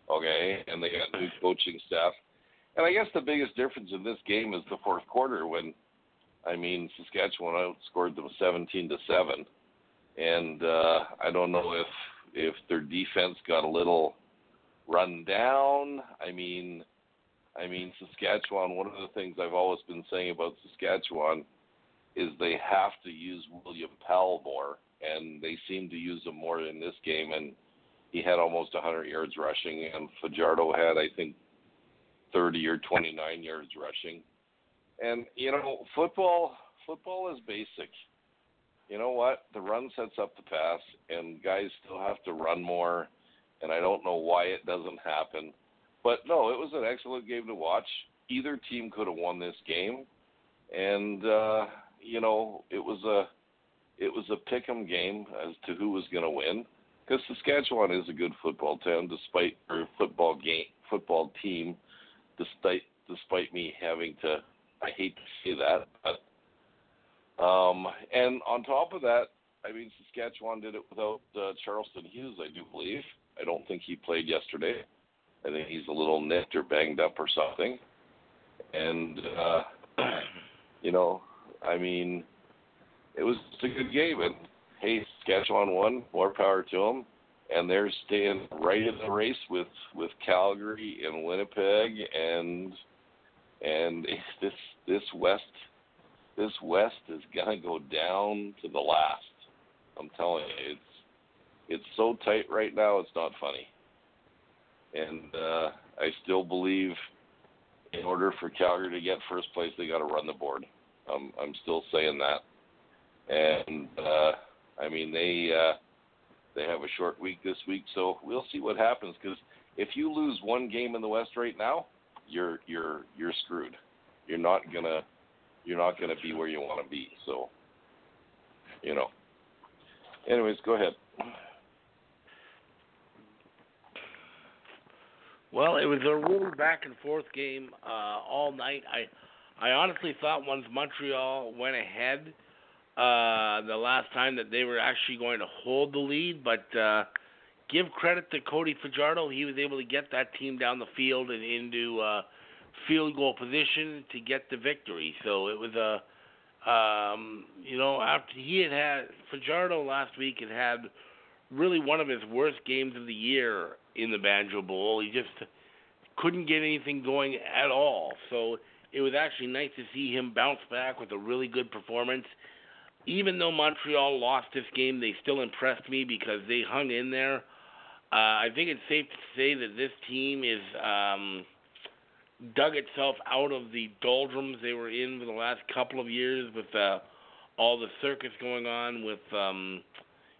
okay, and they got new coaching staff. And I guess the biggest difference in this game is the fourth quarter when, I mean, Saskatchewan outscored them 17 to seven, and uh, I don't know if if their defense got a little run down. I mean, I mean, Saskatchewan, one of the things I've always been saying about Saskatchewan is they have to use William Powell more, and they seem to use him more in this game. And he had almost 100 yards rushing, and Fajardo had, I think, 30 or 29 yards rushing. And you know, football football is basic. You know what? The run sets up the pass, and guys still have to run more. And I don't know why it doesn't happen. But no, it was an excellent game to watch. Either team could have won this game, and uh, you know it was a it was a pick'em game as to who was going to win. Because Saskatchewan is a good football town, despite or football game football team, despite despite me having to I hate to say that, but um, and on top of that, I mean Saskatchewan did it without uh, Charleston Hughes, I do believe. I don't think he played yesterday. I think he's a little nicked or banged up or something. And uh you know, I mean, it was a good game and hey, Saskatchewan won, more power to them. And they're staying right in the race with with Calgary and Winnipeg and and this this west this west is gonna go down to the last. I'm telling you, it's it's so tight right now. It's not funny and uh, I still believe in order for Calgary to get first place, they got to run the board. Um, I'm still saying that, and uh, I mean they uh, they have a short week this week, so we'll see what happens. Because if you lose one game in the West right now, you're you're you're screwed. You're not gonna you're not gonna be where you want to be. So, you know. Anyways, go ahead. Well, it was a really back and forth game uh, all night. I I honestly thought once Montreal went ahead uh, the last time that they were actually going to hold the lead, but uh, give credit to Cody Fajardo. He was able to get that team down the field and into uh, field goal position to get the victory. So it was a Um, you know, after he had had Fajardo last week had had really one of his worst games of the year in the Banjo Bowl. He just couldn't get anything going at all. So it was actually nice to see him bounce back with a really good performance. Even though Montreal lost this game, they still impressed me because they hung in there. Uh, I think it's safe to say that this team is um, dug itself out of the doldrums they were in for the last couple of years with uh, all the circus going on with, um,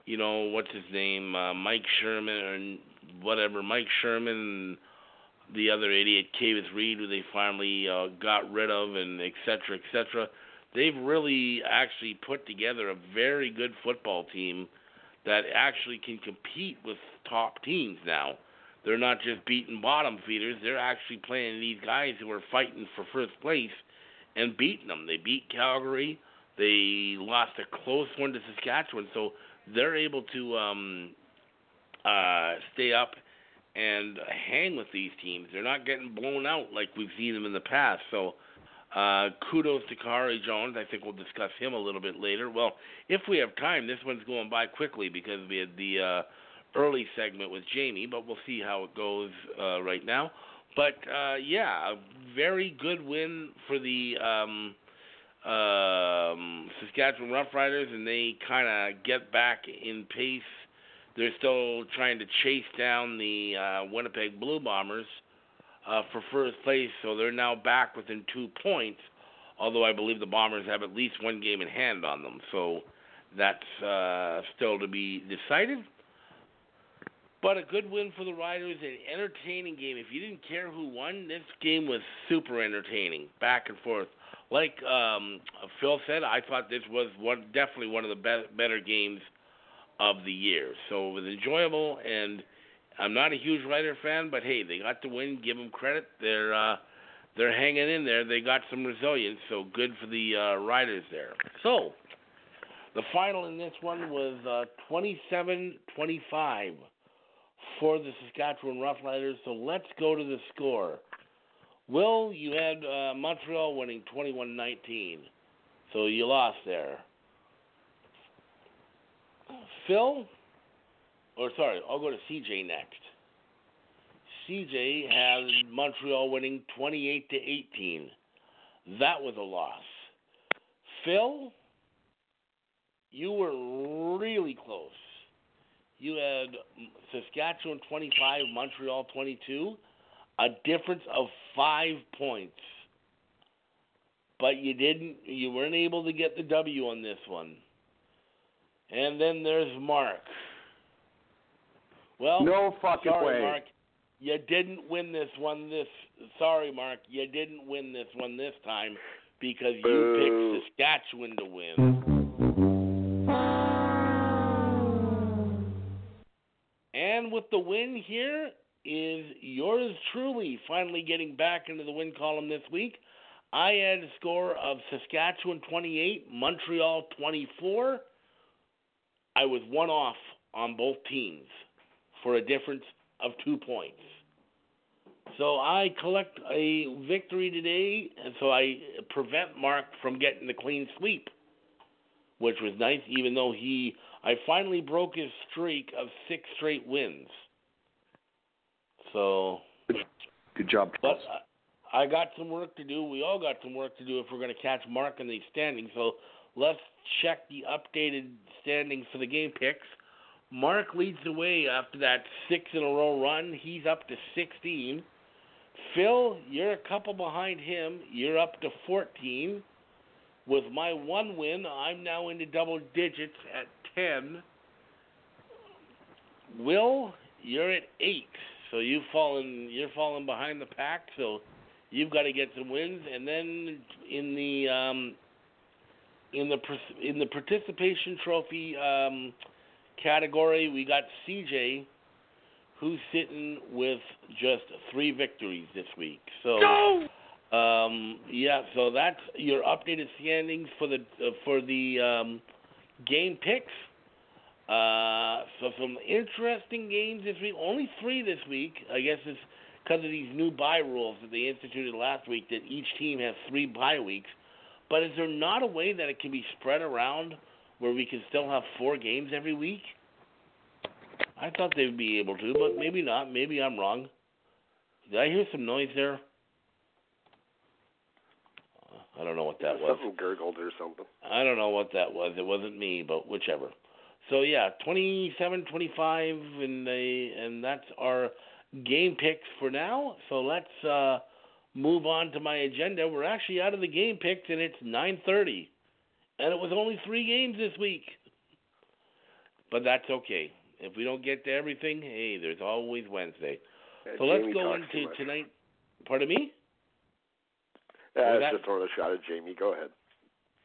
you know, what's his name, uh, Mike Sherman and whatever, Mike Sherman and the other idiot, Kavis Reed, who they finally uh, got rid of, and et cetera, et cetera. They've really actually put together a very good football team that actually can compete with top teams now. They're not just beating bottom feeders. They're actually playing these guys who are fighting for first place and beating them. They beat Calgary. They lost a close one to Saskatchewan, so they're able to um, uh, stay up and hang with these teams. They're not getting blown out like we've seen them in the past. So uh, kudos to Khari Jones. I think we'll discuss him a little bit later. Well, if we have time, this one's going by quickly because we had the uh, early segment with Jamie, but we'll see how it goes uh, right now. But uh, yeah, a very good win for the um, um, Saskatchewan Roughriders, and they kind of get back in pace they're still trying to chase down the uh, Winnipeg Blue Bombers uh, for first place, so they're now back within two points. Although I believe the Bombers have at least one game in hand on them, so that's uh, still to be decided. But a good win for the Riders, an entertaining game. If you didn't care who won, this game was super entertaining, back and forth. Like um, Phil said, I thought this was one definitely one of the be- better games of the year. So it was enjoyable, and I'm not a huge Rider fan, but hey, they got the win. Give them credit. They're uh, they're hanging in there. They got some resilience, so good for the uh, Riders there. So the final in this one was uh, 27-25 for the Saskatchewan Roughriders. So let's go to the score. Will, you had uh, Montreal winning 21-19, so you lost there. Phil, or sorry, I'll go to CJ next. CJ has Montreal winning 28 to 18. That was a loss. Phil, you were really close. You had Saskatchewan 25, Montreal 22, a difference of five points. But you didn't, you weren't able to get the W on this one. And then there's Mark. Well, no fucking sorry, way. Mark. You didn't win this one. This sorry, Mark. You didn't win this one this time because you Boo. picked Saskatchewan to win. And with the win here is yours truly finally getting back into the win column this week. I had a score of Saskatchewan 28, Montreal 24. I was one off on both teams for a difference of two points. So I collect a victory today, and so I prevent Mark from getting the clean sweep, which was nice. Even though he, I finally broke his streak of six straight wins. So, Good job. but I I got some work to do. We all got some work to do if we're going to catch Mark in the standings. So let's check the updated standings for the game picks. Mark leads the way after that six in a row run. He's up to 16. Phil, you're a couple behind him. You're up to 14. With my one win, I'm now into double digits at 10. Will, you're at eight. So you've fallen. You're falling behind the pack. So you've got to get some wins. And then in the um, in the in the participation trophy um, category, we got CJ, who's sitting with just three victories this week. So, um, yeah, so that's your updated standings for the uh, for the um, game picks. Uh, so some interesting games this week. Only three this week. I guess it's because of these new bye rules that they instituted last week. That each team has three bye weeks. But is there not a way that it can be spread around where we can still have four games every week? I thought they'd be able to, but maybe not. Maybe I'm wrong. Did I hear some noise there? I don't know what that was. Something gurgled or something. I don't know what that was. It wasn't me, but whichever. So yeah, 27, 25, and they, and that's our game picks for now. So let's uh, move on to my agenda. We're actually out of the game picks, and it's 9:30, and it was only three games this week. But that's okay. If we don't get to everything, hey, there's always Wednesday. Uh, So let's go into tonight. Pardon me? Yeah, Well, I was that- just throwing a shot at Jamie. Go ahead.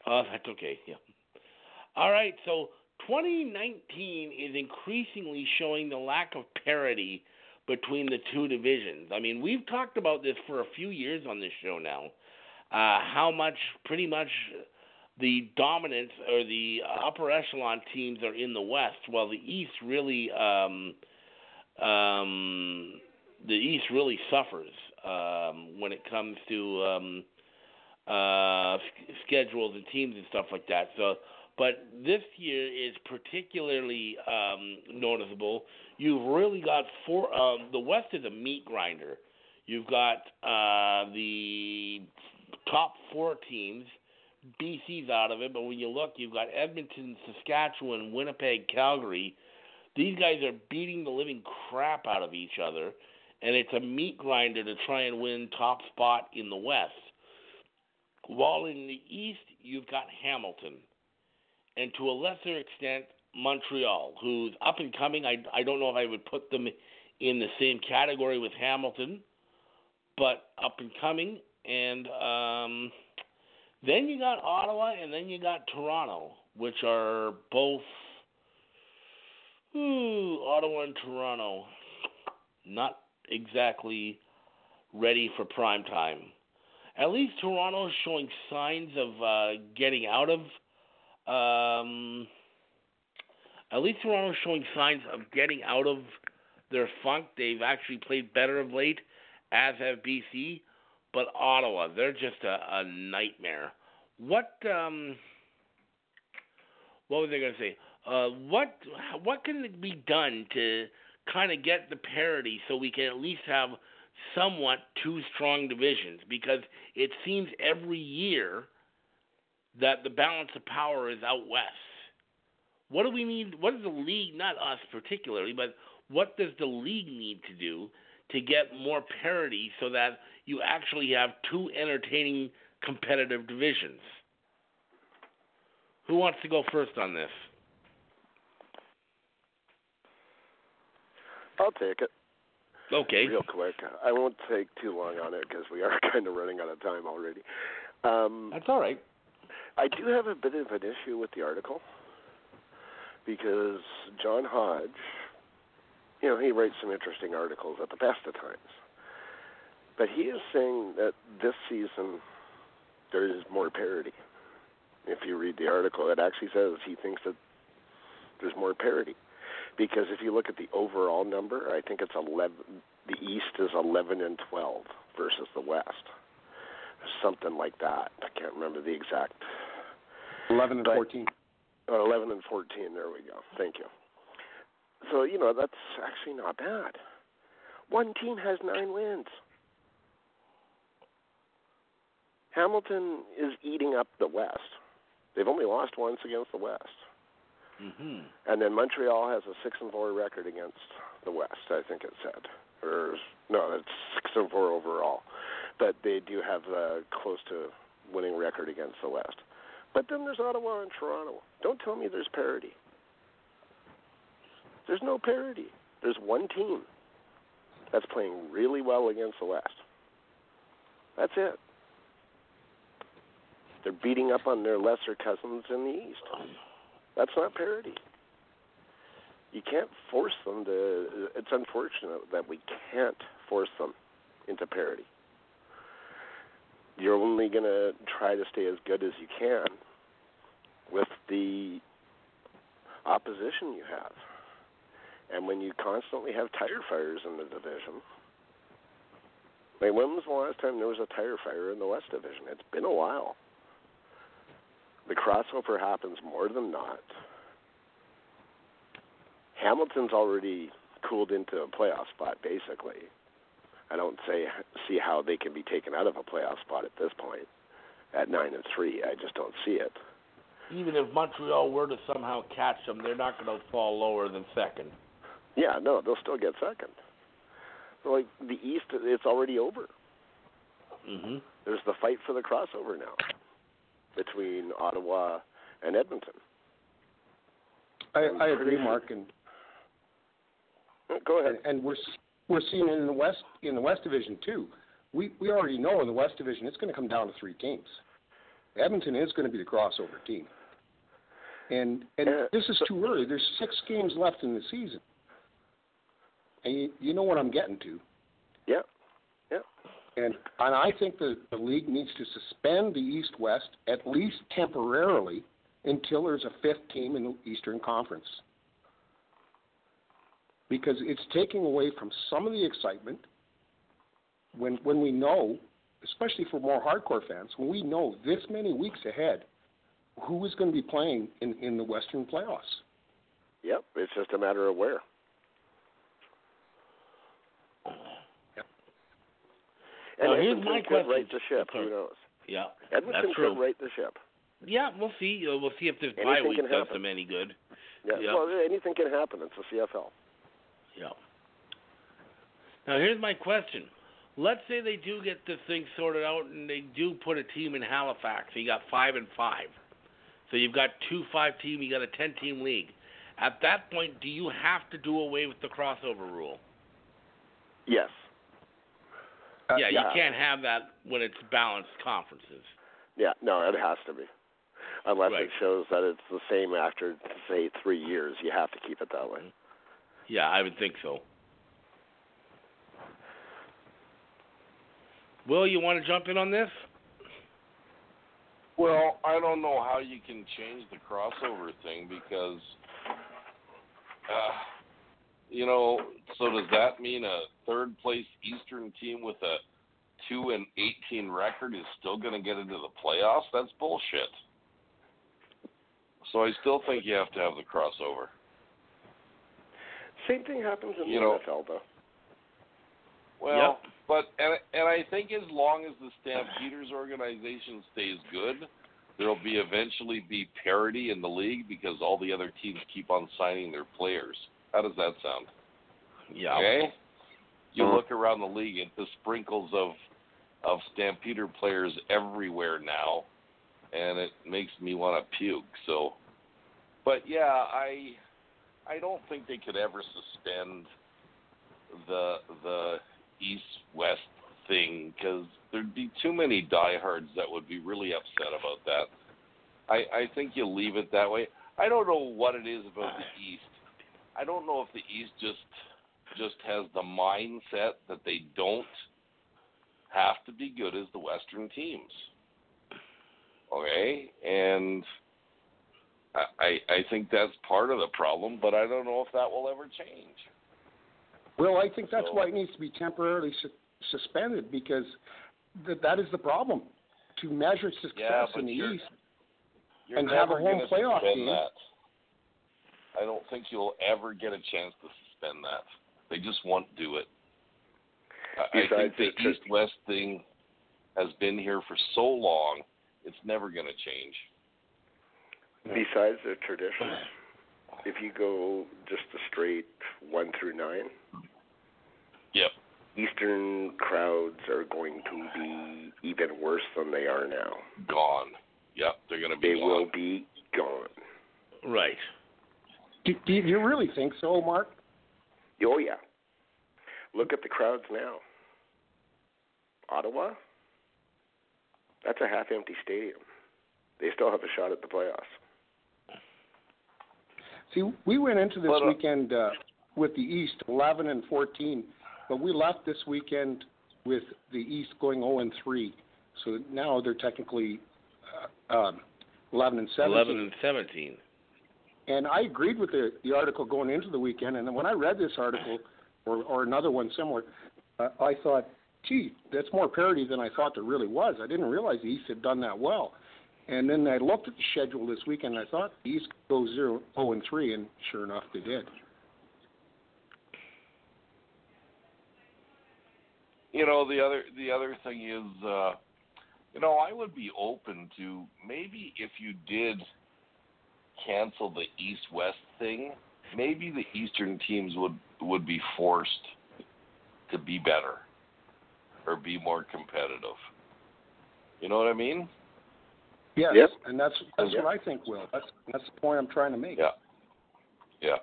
Uh, that's okay. Yeah. All right. So 2019 is increasingly showing the lack of parity between the two divisions. I mean, we've talked about this for a few years on this show now. Uh, how much, pretty much, the dominance or the upper echelon teams are in the West, while the East really, um, um, the East really suffers um, when it comes to um, uh, schedules and teams and stuff like that. So, but this year is particularly um, noticeable. You've really got four. Um, the West is a meat grinder. You've got uh, the top four teams. BC's out of it, but when you look, you've got Edmonton, Saskatchewan, Winnipeg, Calgary. These guys are beating the living crap out of each other, and it's a meat grinder to try and win top spot in the West. While in the East, you've got Hamilton, and to a lesser extent, Montreal, who's up and coming. I, I don't know if I would put them in the same category with Hamilton, but up and coming. And um, then you got Ottawa, and then you got Toronto, which are both. Ooh, Ottawa and Toronto, not exactly ready for prime time at least Toronto is showing signs of uh, getting out of. Um, at least Toronto is showing signs of getting out of their funk. They've actually played better of late, as have BC. But Ottawa, they're just a, a nightmare. What um, what was I going to say? Uh, what what can be done to kind of get the parity so we can at least have somewhat two strong divisions because it seems every year that the balance of power is out west. What do we need? What does the league, not us particularly, but what does the league need to do to get more parity so that you actually have two entertaining competitive divisions? Who wants to go first on this? I'll take it. Okay. real quick. I won't take too long on it because we are kind of running out of time already. Um, That's all right. I do have a bit of an issue with the article because John Hodge, you know, he writes some interesting articles at the best of times. But he is saying that this season there is more parity. If you read the article, it actually says he thinks that there's more parity. Because if you look at the overall number, I think it's 11. The East is 11 and 12 versus the West, something like that. I can't remember the exact. 11 and But- 14. Oh, 11 and 14. There we go. Thank you. So you know that's actually not bad. One team has nine wins. Hamilton is eating up the West. They've only lost once against the West. Mhm. And then Montreal has a six and four record against the West. I think it said, or no, it's six and four overall. But they do have a close to winning record against the West. But then there's Ottawa and Toronto. Don't tell me there's parity. There's no parity. There's one team that's playing really well against the West. That's it. They're beating up on their lesser cousins in the East. That's not parity. You can't force them to. It's unfortunate that we can't force them into parity. You're only going to try to stay as good as you can with the opposition you have. And when you constantly have tire fires in the division, like when was the last time there was a tire fire in the West Division? It's been a while. the crossover happens more than not. Hamilton's already cooled into a playoff spot, basically. I don't say see how they can be taken out of a playoff spot at this point. At nine and three, I just don't see it. Even if Montreal were to somehow catch them, they're not going to fall lower than second. Yeah, no, they'll still get second. Like the East, it's already over. hmm There's the fight for the crossover now between Ottawa and Edmonton. I, I agree, Mark, and Go ahead. and, and we're s- we're seeing it in the West in the West Division too. We we already know in the West Division it's going to come down to three teams. Edmonton is going to be the crossover team, and and Yeah, this is too early. There's six games left in the season, and you, you know what I'm getting to. Yeah, yeah. And and I think the the league needs to suspend the East West at least temporarily until there's a fifth team in the Eastern Conference. Because it's taking away from some of the excitement when when we know, especially for more hardcore fans, when we know this many weeks ahead who is going to be playing in, in the Western playoffs. Yep, it's just a matter of where. And Now, here's Edmonton my could question. right the ship. Sorry. Who knows? Yeah, Edmonton that's true. could right the ship. Yeah, we'll see. Uh, we'll see if this Anything bye week does them any good. Yeah. Yeah. Well, anything can happen. It's the CFL. Yeah. Now here's my question. Let's say they do get this thing sorted out and they do put a team in Halifax. So you got five and five. So you've got two five team, you got a ten team league. At that point, do you have to do away with the crossover rule? Yes. Uh, yeah, you can't have that when it's balanced conferences. Yeah. No, it has to be. Unless Right. it shows that it's the same after, say, three years, you have to keep it that way. Yeah, I would think so. Will, you want to jump in on this? Well, I don't know how you can change the crossover thing because, uh, you know, so does that mean a third place Eastern team with a two and eighteen record is still going to get into the playoffs? That's bullshit. So I still think you have to have the crossover. Same thing happens in You the know- NFL, though. Well, but and and I think as long as the Stampeders organization stays good, there'll be eventually be parity in the league because all the other teams keep on signing their players. How does that sound? Yeah. Okay. You Mhm. look around the league at the sprinkles of of Stampeder players everywhere now, and it makes me want to puke. So, but yeah, I I don't think they could ever suspend the the East West thing because there'd be too many diehards that would be really upset about that. I I think you leave it that way. I don't know what it is about the East. I don't know if the East just just has the mindset that they don't have to be good as the Western teams. Okay, and I I I think that's part of the problem, but I don't know if that will ever change. Well, I think that's So- why it needs to be temporarily su- suspended because th- that is the problem. To measure success Yeah, in the you're- East, You're And have a home playoff game. That. I don't think you'll ever get a chance to suspend that. They just won't do it. I, I think the East West thing has been here for so long; it's never going to change. Besides the tradition, if you go just a straight one through nine, Yep. Eastern crowds are going to be even worse than they are now. Gone. Yep, they're going to be They gone. will be gone. Right. do, do you really think so, Mark? Oh yeah. Look at the crowds now. Ottawa. That's a half-empty stadium. They still have a shot at the playoffs. See, we went into this But, weekend uh, with the East 11 and 14, but we left this weekend with the East going 0 and 3. So now they're technically uh, um, 11 and 17. Eleven and seventeen. And I agreed with the, the article going into the weekend. And when I read this article, or, or another one similar, uh, I thought, gee, that's more parity than I thought there really was. I didn't realize the East had done that well. And then I looked at the schedule this weekend. and I thought the East go zero, zero and three, and sure enough, they did. You know, the other the other thing is, uh, you know, I would be open to maybe if you did cancel the East West thing, maybe the Eastern teams would would be forced to be better or be more competitive. You know what I mean? Yes, Yep. and that's that's Yep. what I think, Will. That's that's the point I'm trying to make. Yeah. Yeah.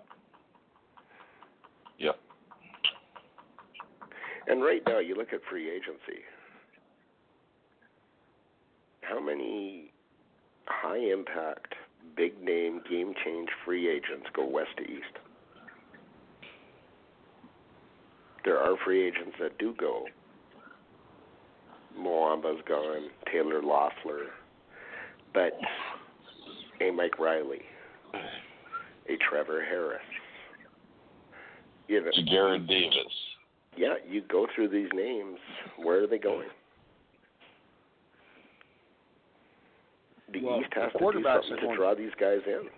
Yeah. And right now, you look at free agency. How many high impact, big name, game change free agents go west to east? There are free agents that do go. Muamba's gone, Taylor Loffler, but a Mike Reilly, a Trevor Harris. You know, Garrett Davis. yeah, you go through these names. Where are they going? The Well, East has the to do quarterbacks something to draw these guys in.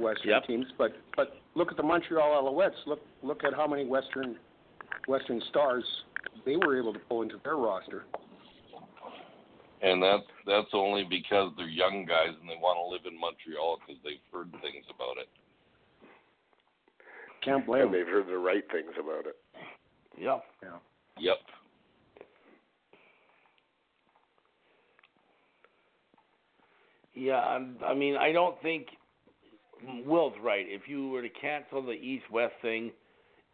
Western Yep. teams, but but look at the Montreal Alouettes. Look look at how many Western Western stars they were able to pull into their roster. And that's that's only because they're young guys and they want to live in Montreal because they've heard things about it. Can't blame And them. they've heard the right things about it. Yep. Yeah. Yep. Yeah, I'm- I mean, I don't think Will's right. If you were to cancel the East-West thing,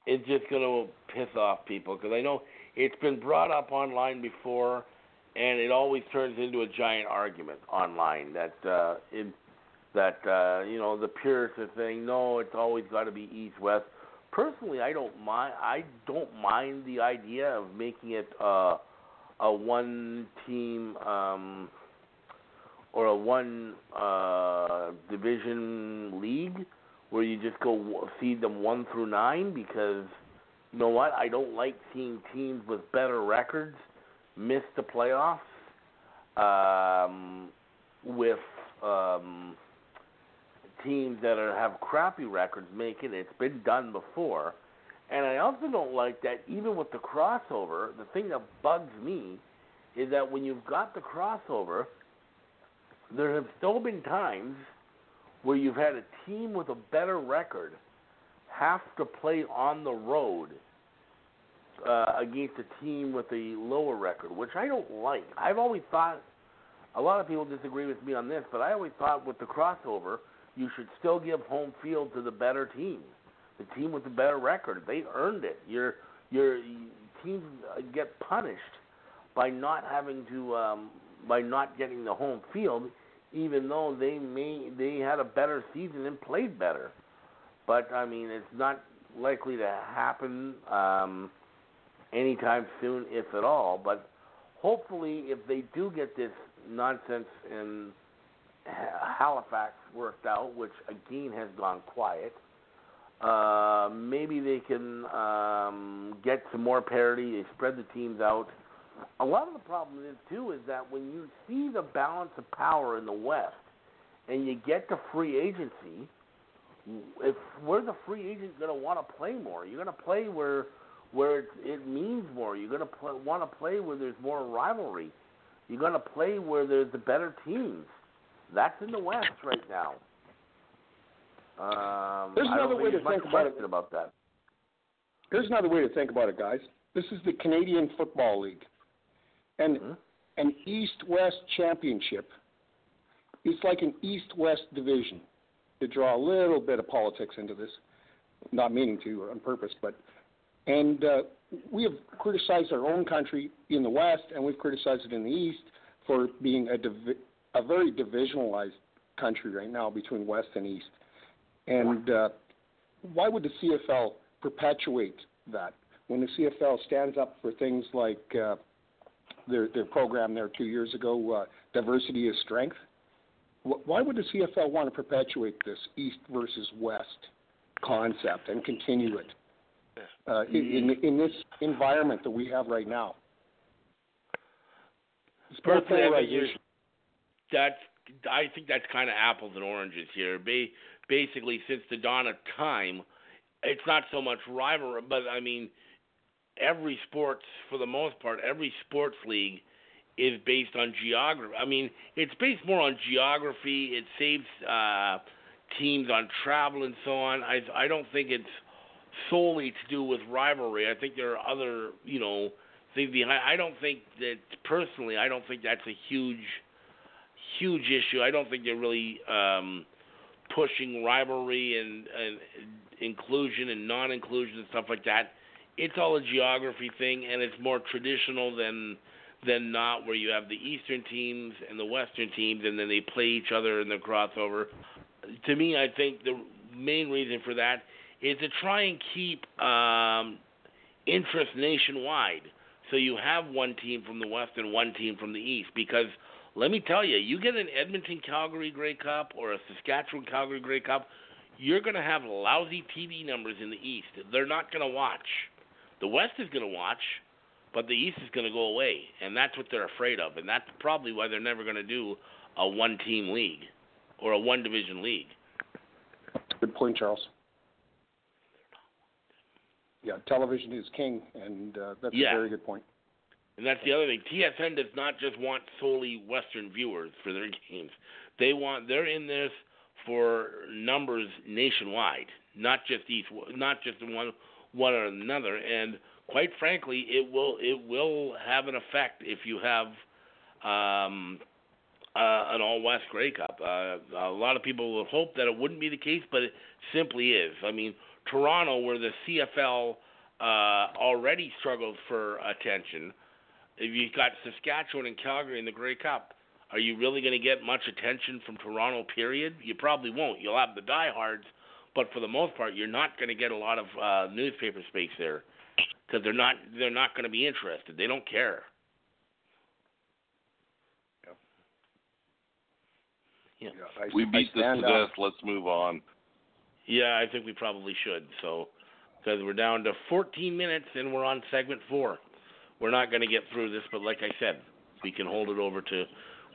it's just going to piss off people because I know it's been brought up online before, and it always turns into a giant argument online that uh, it, that uh, you know the purists are saying no, it's always got to be East-West. Personally, I don't mind. I don't mind the idea of making it uh, a one-team. Um, or a one uh, division league where you just go seed them one through nine because you know what I don't like seeing teams with better records miss the playoffs um, with um, teams that are, have crappy records make it. It's been done before, and I also don't like that even with the crossover. The thing that bugs me is that when you've got the crossover there have still been times where you've had a team with a better record have to play on the road uh, against a team with a lower record, which I don't like. I've always thought a lot of people disagree with me on this, but I always thought with the crossover, you should still give home field to the better team, the team with the better record. They earned it. Your your teams get punished by not having to um, by not getting the home field even though they may they had a better season and played better. But I mean, it's not likely to happen um, anytime soon, if at all. But hopefully, if they do get this nonsense in Halifax worked out, which again has gone quiet, uh, maybe they can um, get some more parity. They spread the teams out a lot of the problem is too is that when you see the balance of power in the West and you get to free agency, if where's the free agent going to want to play more? You're going to play where where it, it means more. You're going to pl- want to play where there's more rivalry. You're going to play where there's the better teams. That's in the West right now. Um, There's another way to think about it. about that. Here's another way to think about it, guys. This is the Canadian Football League, and Mhm. an East-West championship It's like an East-West division. To draw a little bit of politics into this, not meaning to on purpose, but and uh, we have criticized our own country in the West, and we've criticized it in the East for being a divi- a very divisionalized country right now between West and East. And uh, why would the CFL perpetuate that when the CFL stands up for things like uh, their their program there two years ago, uh, diversity is strength? Why would the CFL want to perpetuate this East versus West concept and continue it uh, in, in in this environment that we have right now? Sport Personally, I think that's I think that's kind of apples and oranges here. Ba- basically, since the dawn of time, it's not so much rivalry, but I mean, every sports for the most part, every sports league is based on geography. I mean, it's based more on geography. It saves uh, teams on travel and so on. I I don't think it's solely to do with rivalry. I think there are other, you know, things behind. I don't think that personally. I don't think that's a huge, huge issue. I don't think they're really um, pushing rivalry and, and inclusion and non-inclusion and stuff like that. It's all a geography thing, and it's more traditional than than not, where you have the Eastern teams and the Western teams, and then they play each other in the crossover. To me, I think the main reason for that is to try and keep um, interest nationwide. So you have one team from the West and one team from the East. Because let me tell you, you get an Edmonton Calgary Grey Cup or a Saskatchewan Calgary Grey Cup, you're going to have lousy TV numbers in the East. They're not going to watch. The West is going to watch, but the East is going to go away, and that's what they're afraid of, and that's probably why they're never going to do a one-team league or a one-division league. Good point, Charles. Yeah, television is king, and uh, that's Yeah. a very good point. And that's the other thing. TSN does not just want solely Western viewers for their games. They want they're in this for numbers nationwide, not just east, not just one one or another. And quite frankly, it will it will have an effect if you have um, uh, an all West Grey Cup. Uh, a lot of people would hope that it wouldn't be the case, but it simply is. I mean, Toronto, where the CFL uh, already struggles for attention, if you've got Saskatchewan and Calgary in the Grey Cup, are you really going to get much attention from Toronto? Period. You probably won't. You'll have the diehards, but for the most part, you're not going to get a lot of uh, newspaper space there because they're not they're not going to be interested. They don't care. Yeah. I, We beat this to stand up. death. Let's move on. Yeah, I think we probably should. So, because we're down to 14 minutes and we're on segment four, we're not going to get through this. But like I said, we can hold it over to,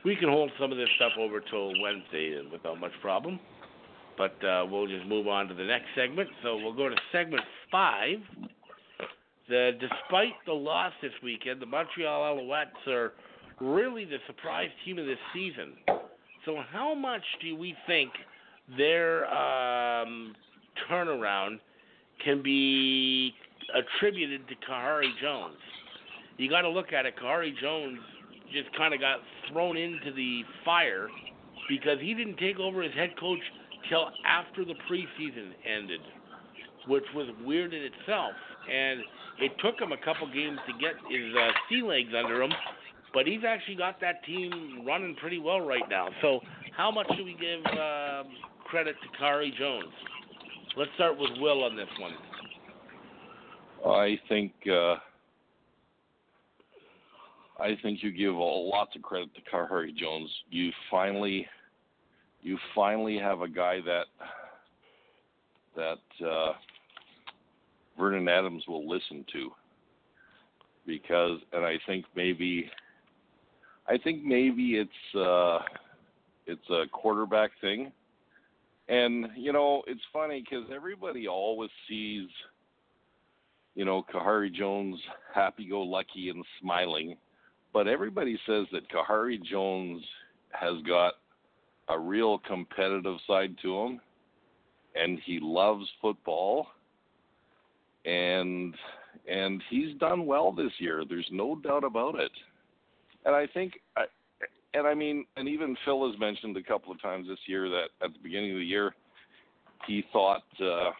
we can hold some of this stuff over till Wednesday without much problem. But uh, we'll just move on to the next segment. So we'll go to segment five. The despite the loss this weekend, the Montreal Alouettes are really the surprise team of this season. So how much do we think their um, turnaround can be attributed to Khari Jones? You got to look at it. Khari Jones just kind of got thrown into the fire because he didn't take over as head coach till after the preseason ended, which was weird in itself. And it took him a couple games to get his uh, sea legs under him, but he's actually got that team running pretty well right now. So, how much do we give um, credit to Khari Jones? Let's start with Will on this one. I think uh, I think you give all, lots of credit to Khari Jones. You finally you finally have a guy that that uh, Vernon Adams will listen to because and I think maybe I think maybe it's uh, it's a quarterback thing. And you know, it's funny because everybody always sees you know, Khari Jones happy go lucky and smiling. But everybody says that Khari Jones has got a real competitive side to him and he loves football and and he's done well this year. There's no doubt about it. And I think and I mean and even Phil has mentioned a couple of times this year that at the beginning of the year he thought uh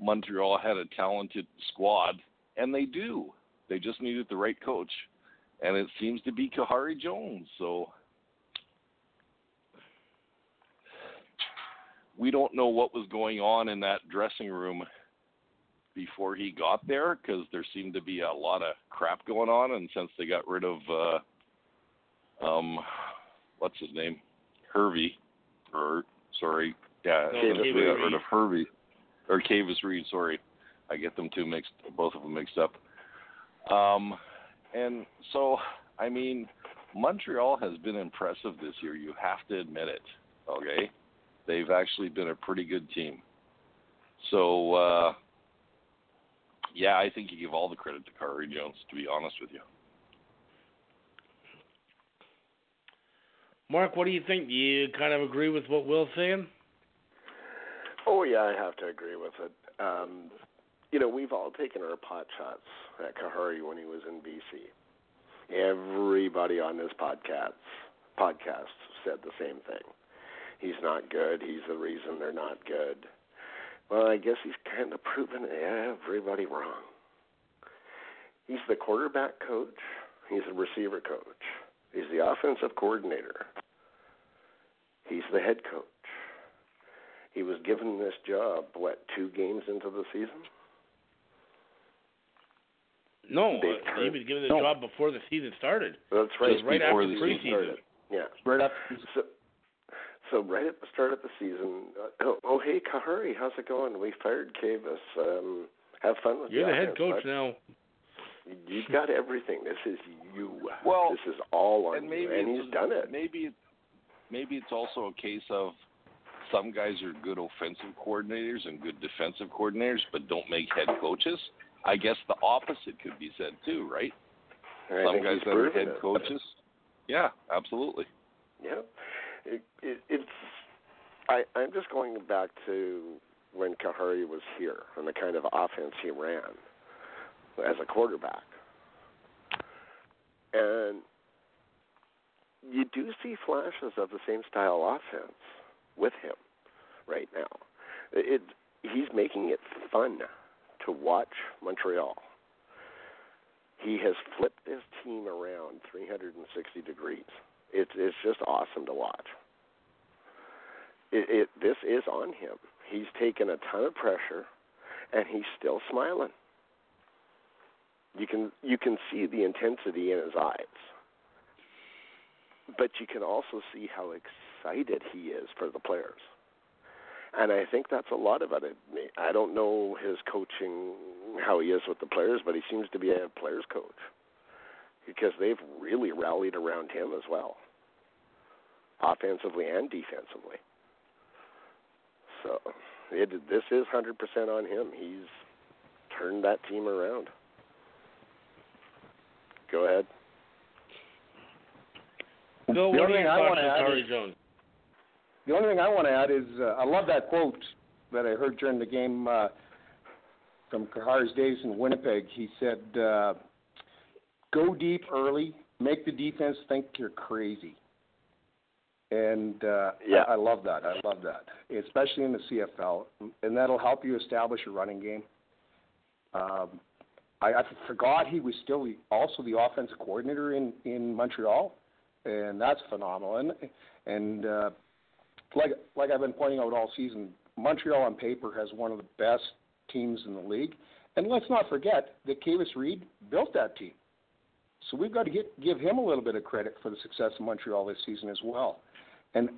Montreal had a talented squad, and they do. They just needed the right coach, and it seems to be Khari Jones. So we don't know what was going on in that dressing room before he got there because there seemed to be a lot of crap going on, and since they got rid of uh, um, what's his name, Hervey, or sorry, yeah, No, they got rid of Hervey or Kavis Reed. Sorry, I get them two mixed, both of them mixed up. Um, and so, I mean, Montreal has been impressive this year. You have to admit it. Okay, they've actually been a pretty good team. So, uh, yeah, I think you give all the credit to Khari Jones. To be honest with you. Mark, what do you think? Do you kind of agree with what Will's saying? Oh yeah, I have to agree with it. Um, you know, we've all taken our pot shots at Khari when he was in BC. Everybody on this podcast podcast said the same thing. He's not good. He's the reason they're not good. Well, I guess he's kind of proven everybody wrong. He's the quarterback coach. He's the receiver coach. He's the offensive coordinator. He's the head coach. He was given this job, what, two games into the season? No, uh, he was given the no. job before the season started. That's right. So right before after the preseason. Started. Yeah. Right up. So, so right at the start of the season, uh, oh, oh hey Khari, how's it going? We fired Kavis. Um, have fun with You're the, the head coach bud. now. You've got everything. This is you. Well, this is all on and maybe you, and he's done it. Maybe, maybe it's also a case of some guys are good offensive coordinators and good defensive coordinators, but don't make head coaches. I guess the opposite could be said too, right? I some guys that are head it. coaches. Yeah, absolutely. Yeah, it, it, it's. I I'm just going back to when Khari was here and the kind of offense he ran as a quarterback, and you do see flashes of the same style offense with him right now. It he's making it fun to watch Montreal. He has flipped his team around 360 degrees. It's it's just awesome to watch. It, it this is on him. He's taken a ton of pressure, and he's still smiling. You can you can see the intensity in his eyes, but you can also see how excited he is for the players. And I think that's a lot of it. I don't know his coaching, how he is with the players, but he seems to be a players' coach because they've really rallied around him as well, offensively and defensively. So it, this is 100% on him. He's turned that team around. Go ahead. Bill, The only thing I wanna add Khari is- Jones? The only thing I want to add is uh, I love that quote that I heard during the game uh, from Khari's days in Winnipeg. He said, uh, "Go deep early, make the defense think you're crazy." And uh, Yeah. I, I love that. I love that, especially in the CFL, and that'll help you establish a running game. Um, I, I forgot he was still the, also the offensive coordinator in in Montreal, and that's phenomenal. And and uh, like like I've been pointing out all season, Montreal on paper has one of the best teams in the league. And let's not forget that Kavis Reed built that team. So we've got to get, give him a little bit of credit for the success of Montreal this season as well. And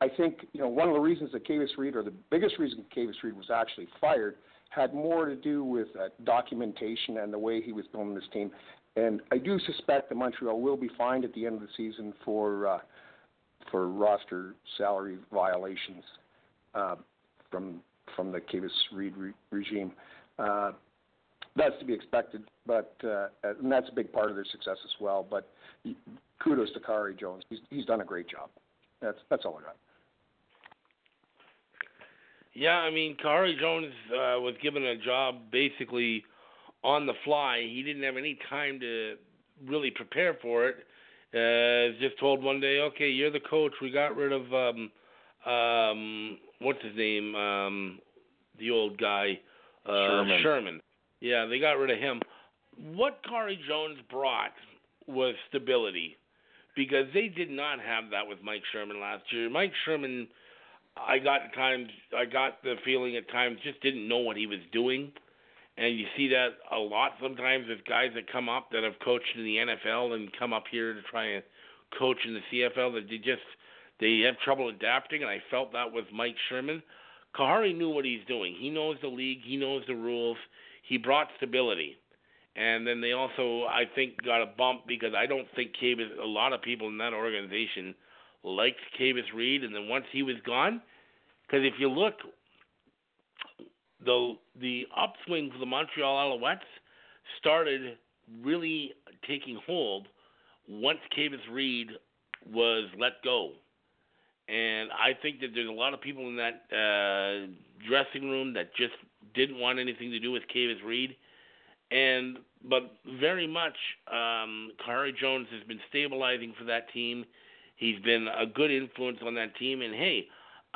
I think you know one of the reasons that Kavis Reed, or the biggest reason Kavis Reed was actually fired, had more to do with uh, documentation and the way he was building this team. And I do suspect that Montreal will be fined at the end of the season for uh, for roster salary violations uh, from from the Kavis Reed re- regime. Uh, that's to be expected, but uh, and that's a big part of their success as well. But kudos to Khari Jones; he's he's done a great job. That's that's all I got. Yeah, I mean, Khari Jones uh, was given a job basically on the fly. He didn't have any time to really prepare for it. Uh, just told one day, okay, you're the coach. We got rid of um, um, what's his name, um, the old guy, uh, Sherman. Sherman. Yeah, they got rid of him. What Khari Jones brought was stability, because they did not have that with Mike Sherman last year. Mike Sherman, I got times, I got the feeling at times just didn't know what he was doing, and you see that a lot sometimes with guys that come up that have coached in the NFL and come up here to try and coach in the CFL that they just they have trouble adapting, and I felt that with Mike Sherman. Khari knew what he's doing. He knows the league. He knows the rules. He brought stability, And then they also, I think, got a bump because I don't think Kavis, a lot of people in that organization liked Kavis Reed. And then once he was gone, because if you look, the the upswing for the Montreal Alouettes started really taking hold once Kavis Reed was let go. And I think that there's a lot of people in that uh, dressing room that just didn't want anything to do with Kavis Reed. And but very much, um, Khari Jones has been stabilizing for that team. He's been a good influence on that team. And hey,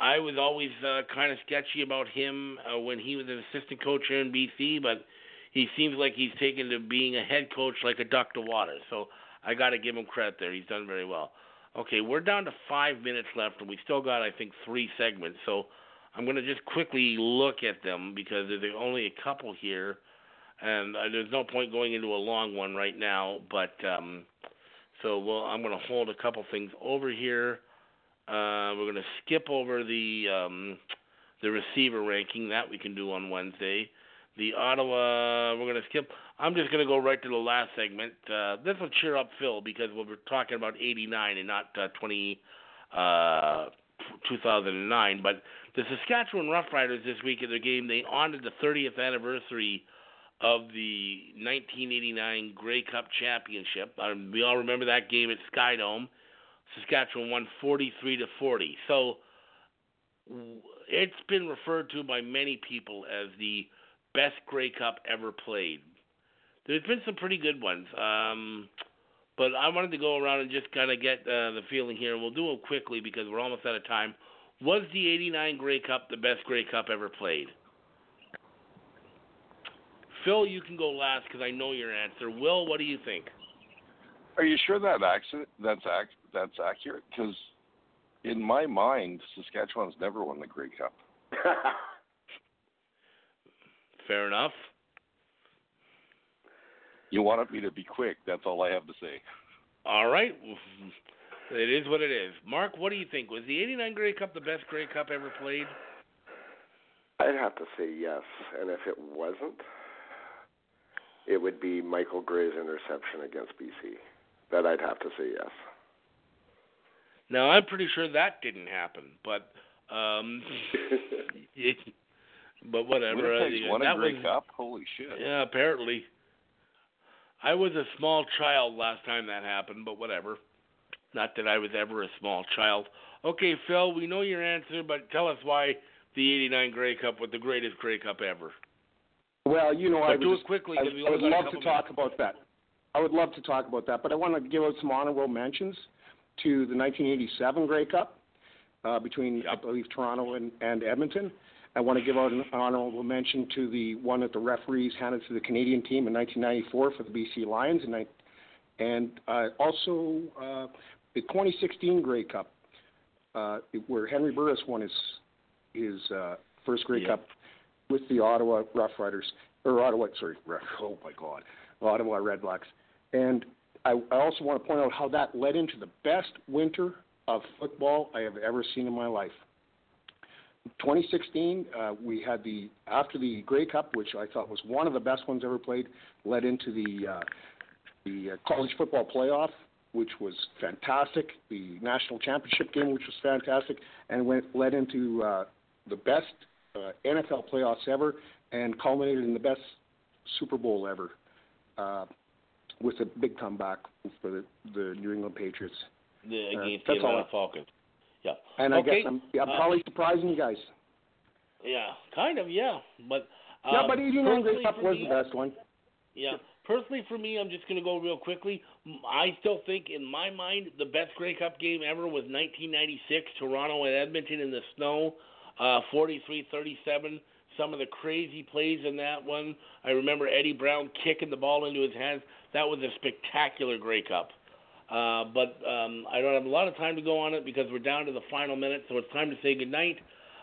I was always uh, kind of sketchy about him uh, when he was an assistant coach here in BC, but he seems like he's taken to being a head coach like a duck to water. So I got to give him credit there. He's done very well. Okay, we're down to five minutes left, and we still got, I think, three segments. So I'm going to just quickly look at them because there's only a couple here, and uh, there's no point going into a long one right now. But um, so well, I'm going to hold a couple things over here. Uh, we're going to skip over the um, the receiver ranking that we can do on Wednesday. The Ottawa, we're going to skip. I'm just going to go right to the last segment. Uh, this will cheer up Phil because we're talking about 89 and not uh, 20, uh, 2009. But the Saskatchewan Roughriders this week at their game, they honored the 30th anniversary of the 1989 Grey Cup Championship. Um, we all remember that game at Skydome. Saskatchewan won 43 to 40. So it's been referred to by many people as the best Grey Cup ever played. There's been some pretty good ones, um, but I wanted to go around and just kind of get uh, the feeling here. and We'll do it quickly because we're almost out of time. Was the '89 Grey Cup the best Grey Cup ever played? Phil, you can go last because I know your answer. Will, what do you think? Are you sure that accident that's ac- that's accurate? Because in my mind, Saskatchewan's never won the Grey Cup. Fair enough. You wanted me to be quick. That's all I have to say. All right. It is what it is. Mark, what do you think? Was the 89 Grey Cup the best Grey Cup ever played? I'd have to say yes. And if it wasn't, it would be Michael Gray's interception against BC. That I'd have to say yes. Now, I'm pretty sure that didn't happen, but um, but whatever. Winnipeg's uh, won that a Grey was, Cup. Holy shit! Yeah, apparently. I was a small child last time that happened, but whatever. Not that I was ever a small child. Okay, Phil, we know your answer, but tell us why the '89 Grey Cup was the greatest Grey Cup ever. Well, you know, But I would, do just, it quickly I, because we I would only got a love to couple talk about that. I would love to talk about that, but I want to give out some honorable mentions to the 1987 Grey Cup uh, between, I believe, Toronto and, and Edmonton. I want to give out an honorable mention to the one that the referees handed to the Canadian team in 1994 for the BC Lions, and, I, and uh, also uh, the 2016 Grey Cup, uh, where Henry Burris won his his uh, first Grey Yep. Cup with the Ottawa Rough Riders, or Ottawa, sorry, oh my God, Ottawa Redblacks. And I, I also want to point out how that led into the best winter of football I have ever seen in my life. 2016, uh, we had the after the Grey Cup, which I thought was one of the best ones ever played, led into the uh, the uh, college football playoff, which was fantastic. The national championship game, which was fantastic, and went led into uh, the best uh, NFL playoffs ever, and culminated in the best Super Bowl ever, uh, with a big comeback for the, the New England Patriots. The, Uh, against that's the all Falcons. Yeah. And I guess I'm, I'm uh, probably surprising you guys. Yeah, kind of, yeah. But yeah, um, but 89 Grey personally Cup was me- the best one. Yeah. Personally, for me, I'm just going to go real quickly. I still think, in my mind, the best Grey Cup game ever was 1996, Toronto and Edmonton in the snow, uh, 43-37. Some of the crazy plays in that one. I remember Eddie Brown kicking the ball into his hands. That was a spectacular Grey Cup. Uh, but um, I don't have a lot of time to go on it because we're down to the final minute, so it's time to say goodnight.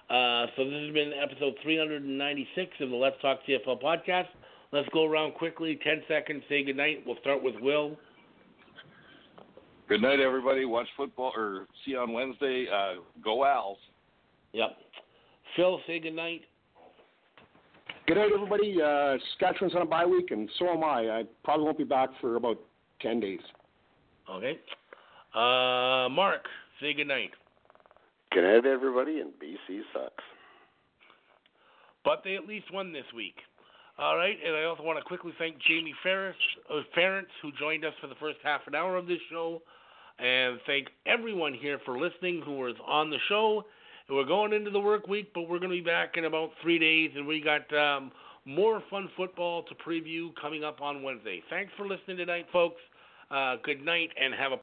Uh, so this has been episode 396 of the Let's Talk CFL podcast. Let's go around quickly, 10 seconds, say goodnight. We'll start with Will. Good night, everybody. Watch football or see you on Wednesday. Uh, go Owls. Yep. Phil, say goodnight. Good night, everybody. Uh, Saskatchewan's on a bye week, and so am I. I probably won't be back for about 10 days. Okay. Uh, Mark, say good night. Good night, everybody, and BC sucks. But they at least won this week. All right, and I also want to quickly thank Jamie Ferris, uh, Ference, who joined us for the first half an hour of this show, and thank everyone here for listening who was on the show. And we're going into the work week, but we're going to be back in about three days, and we got um, more fun football to preview coming up on Wednesday. Thanks for listening tonight, folks. Uh, good night, and have a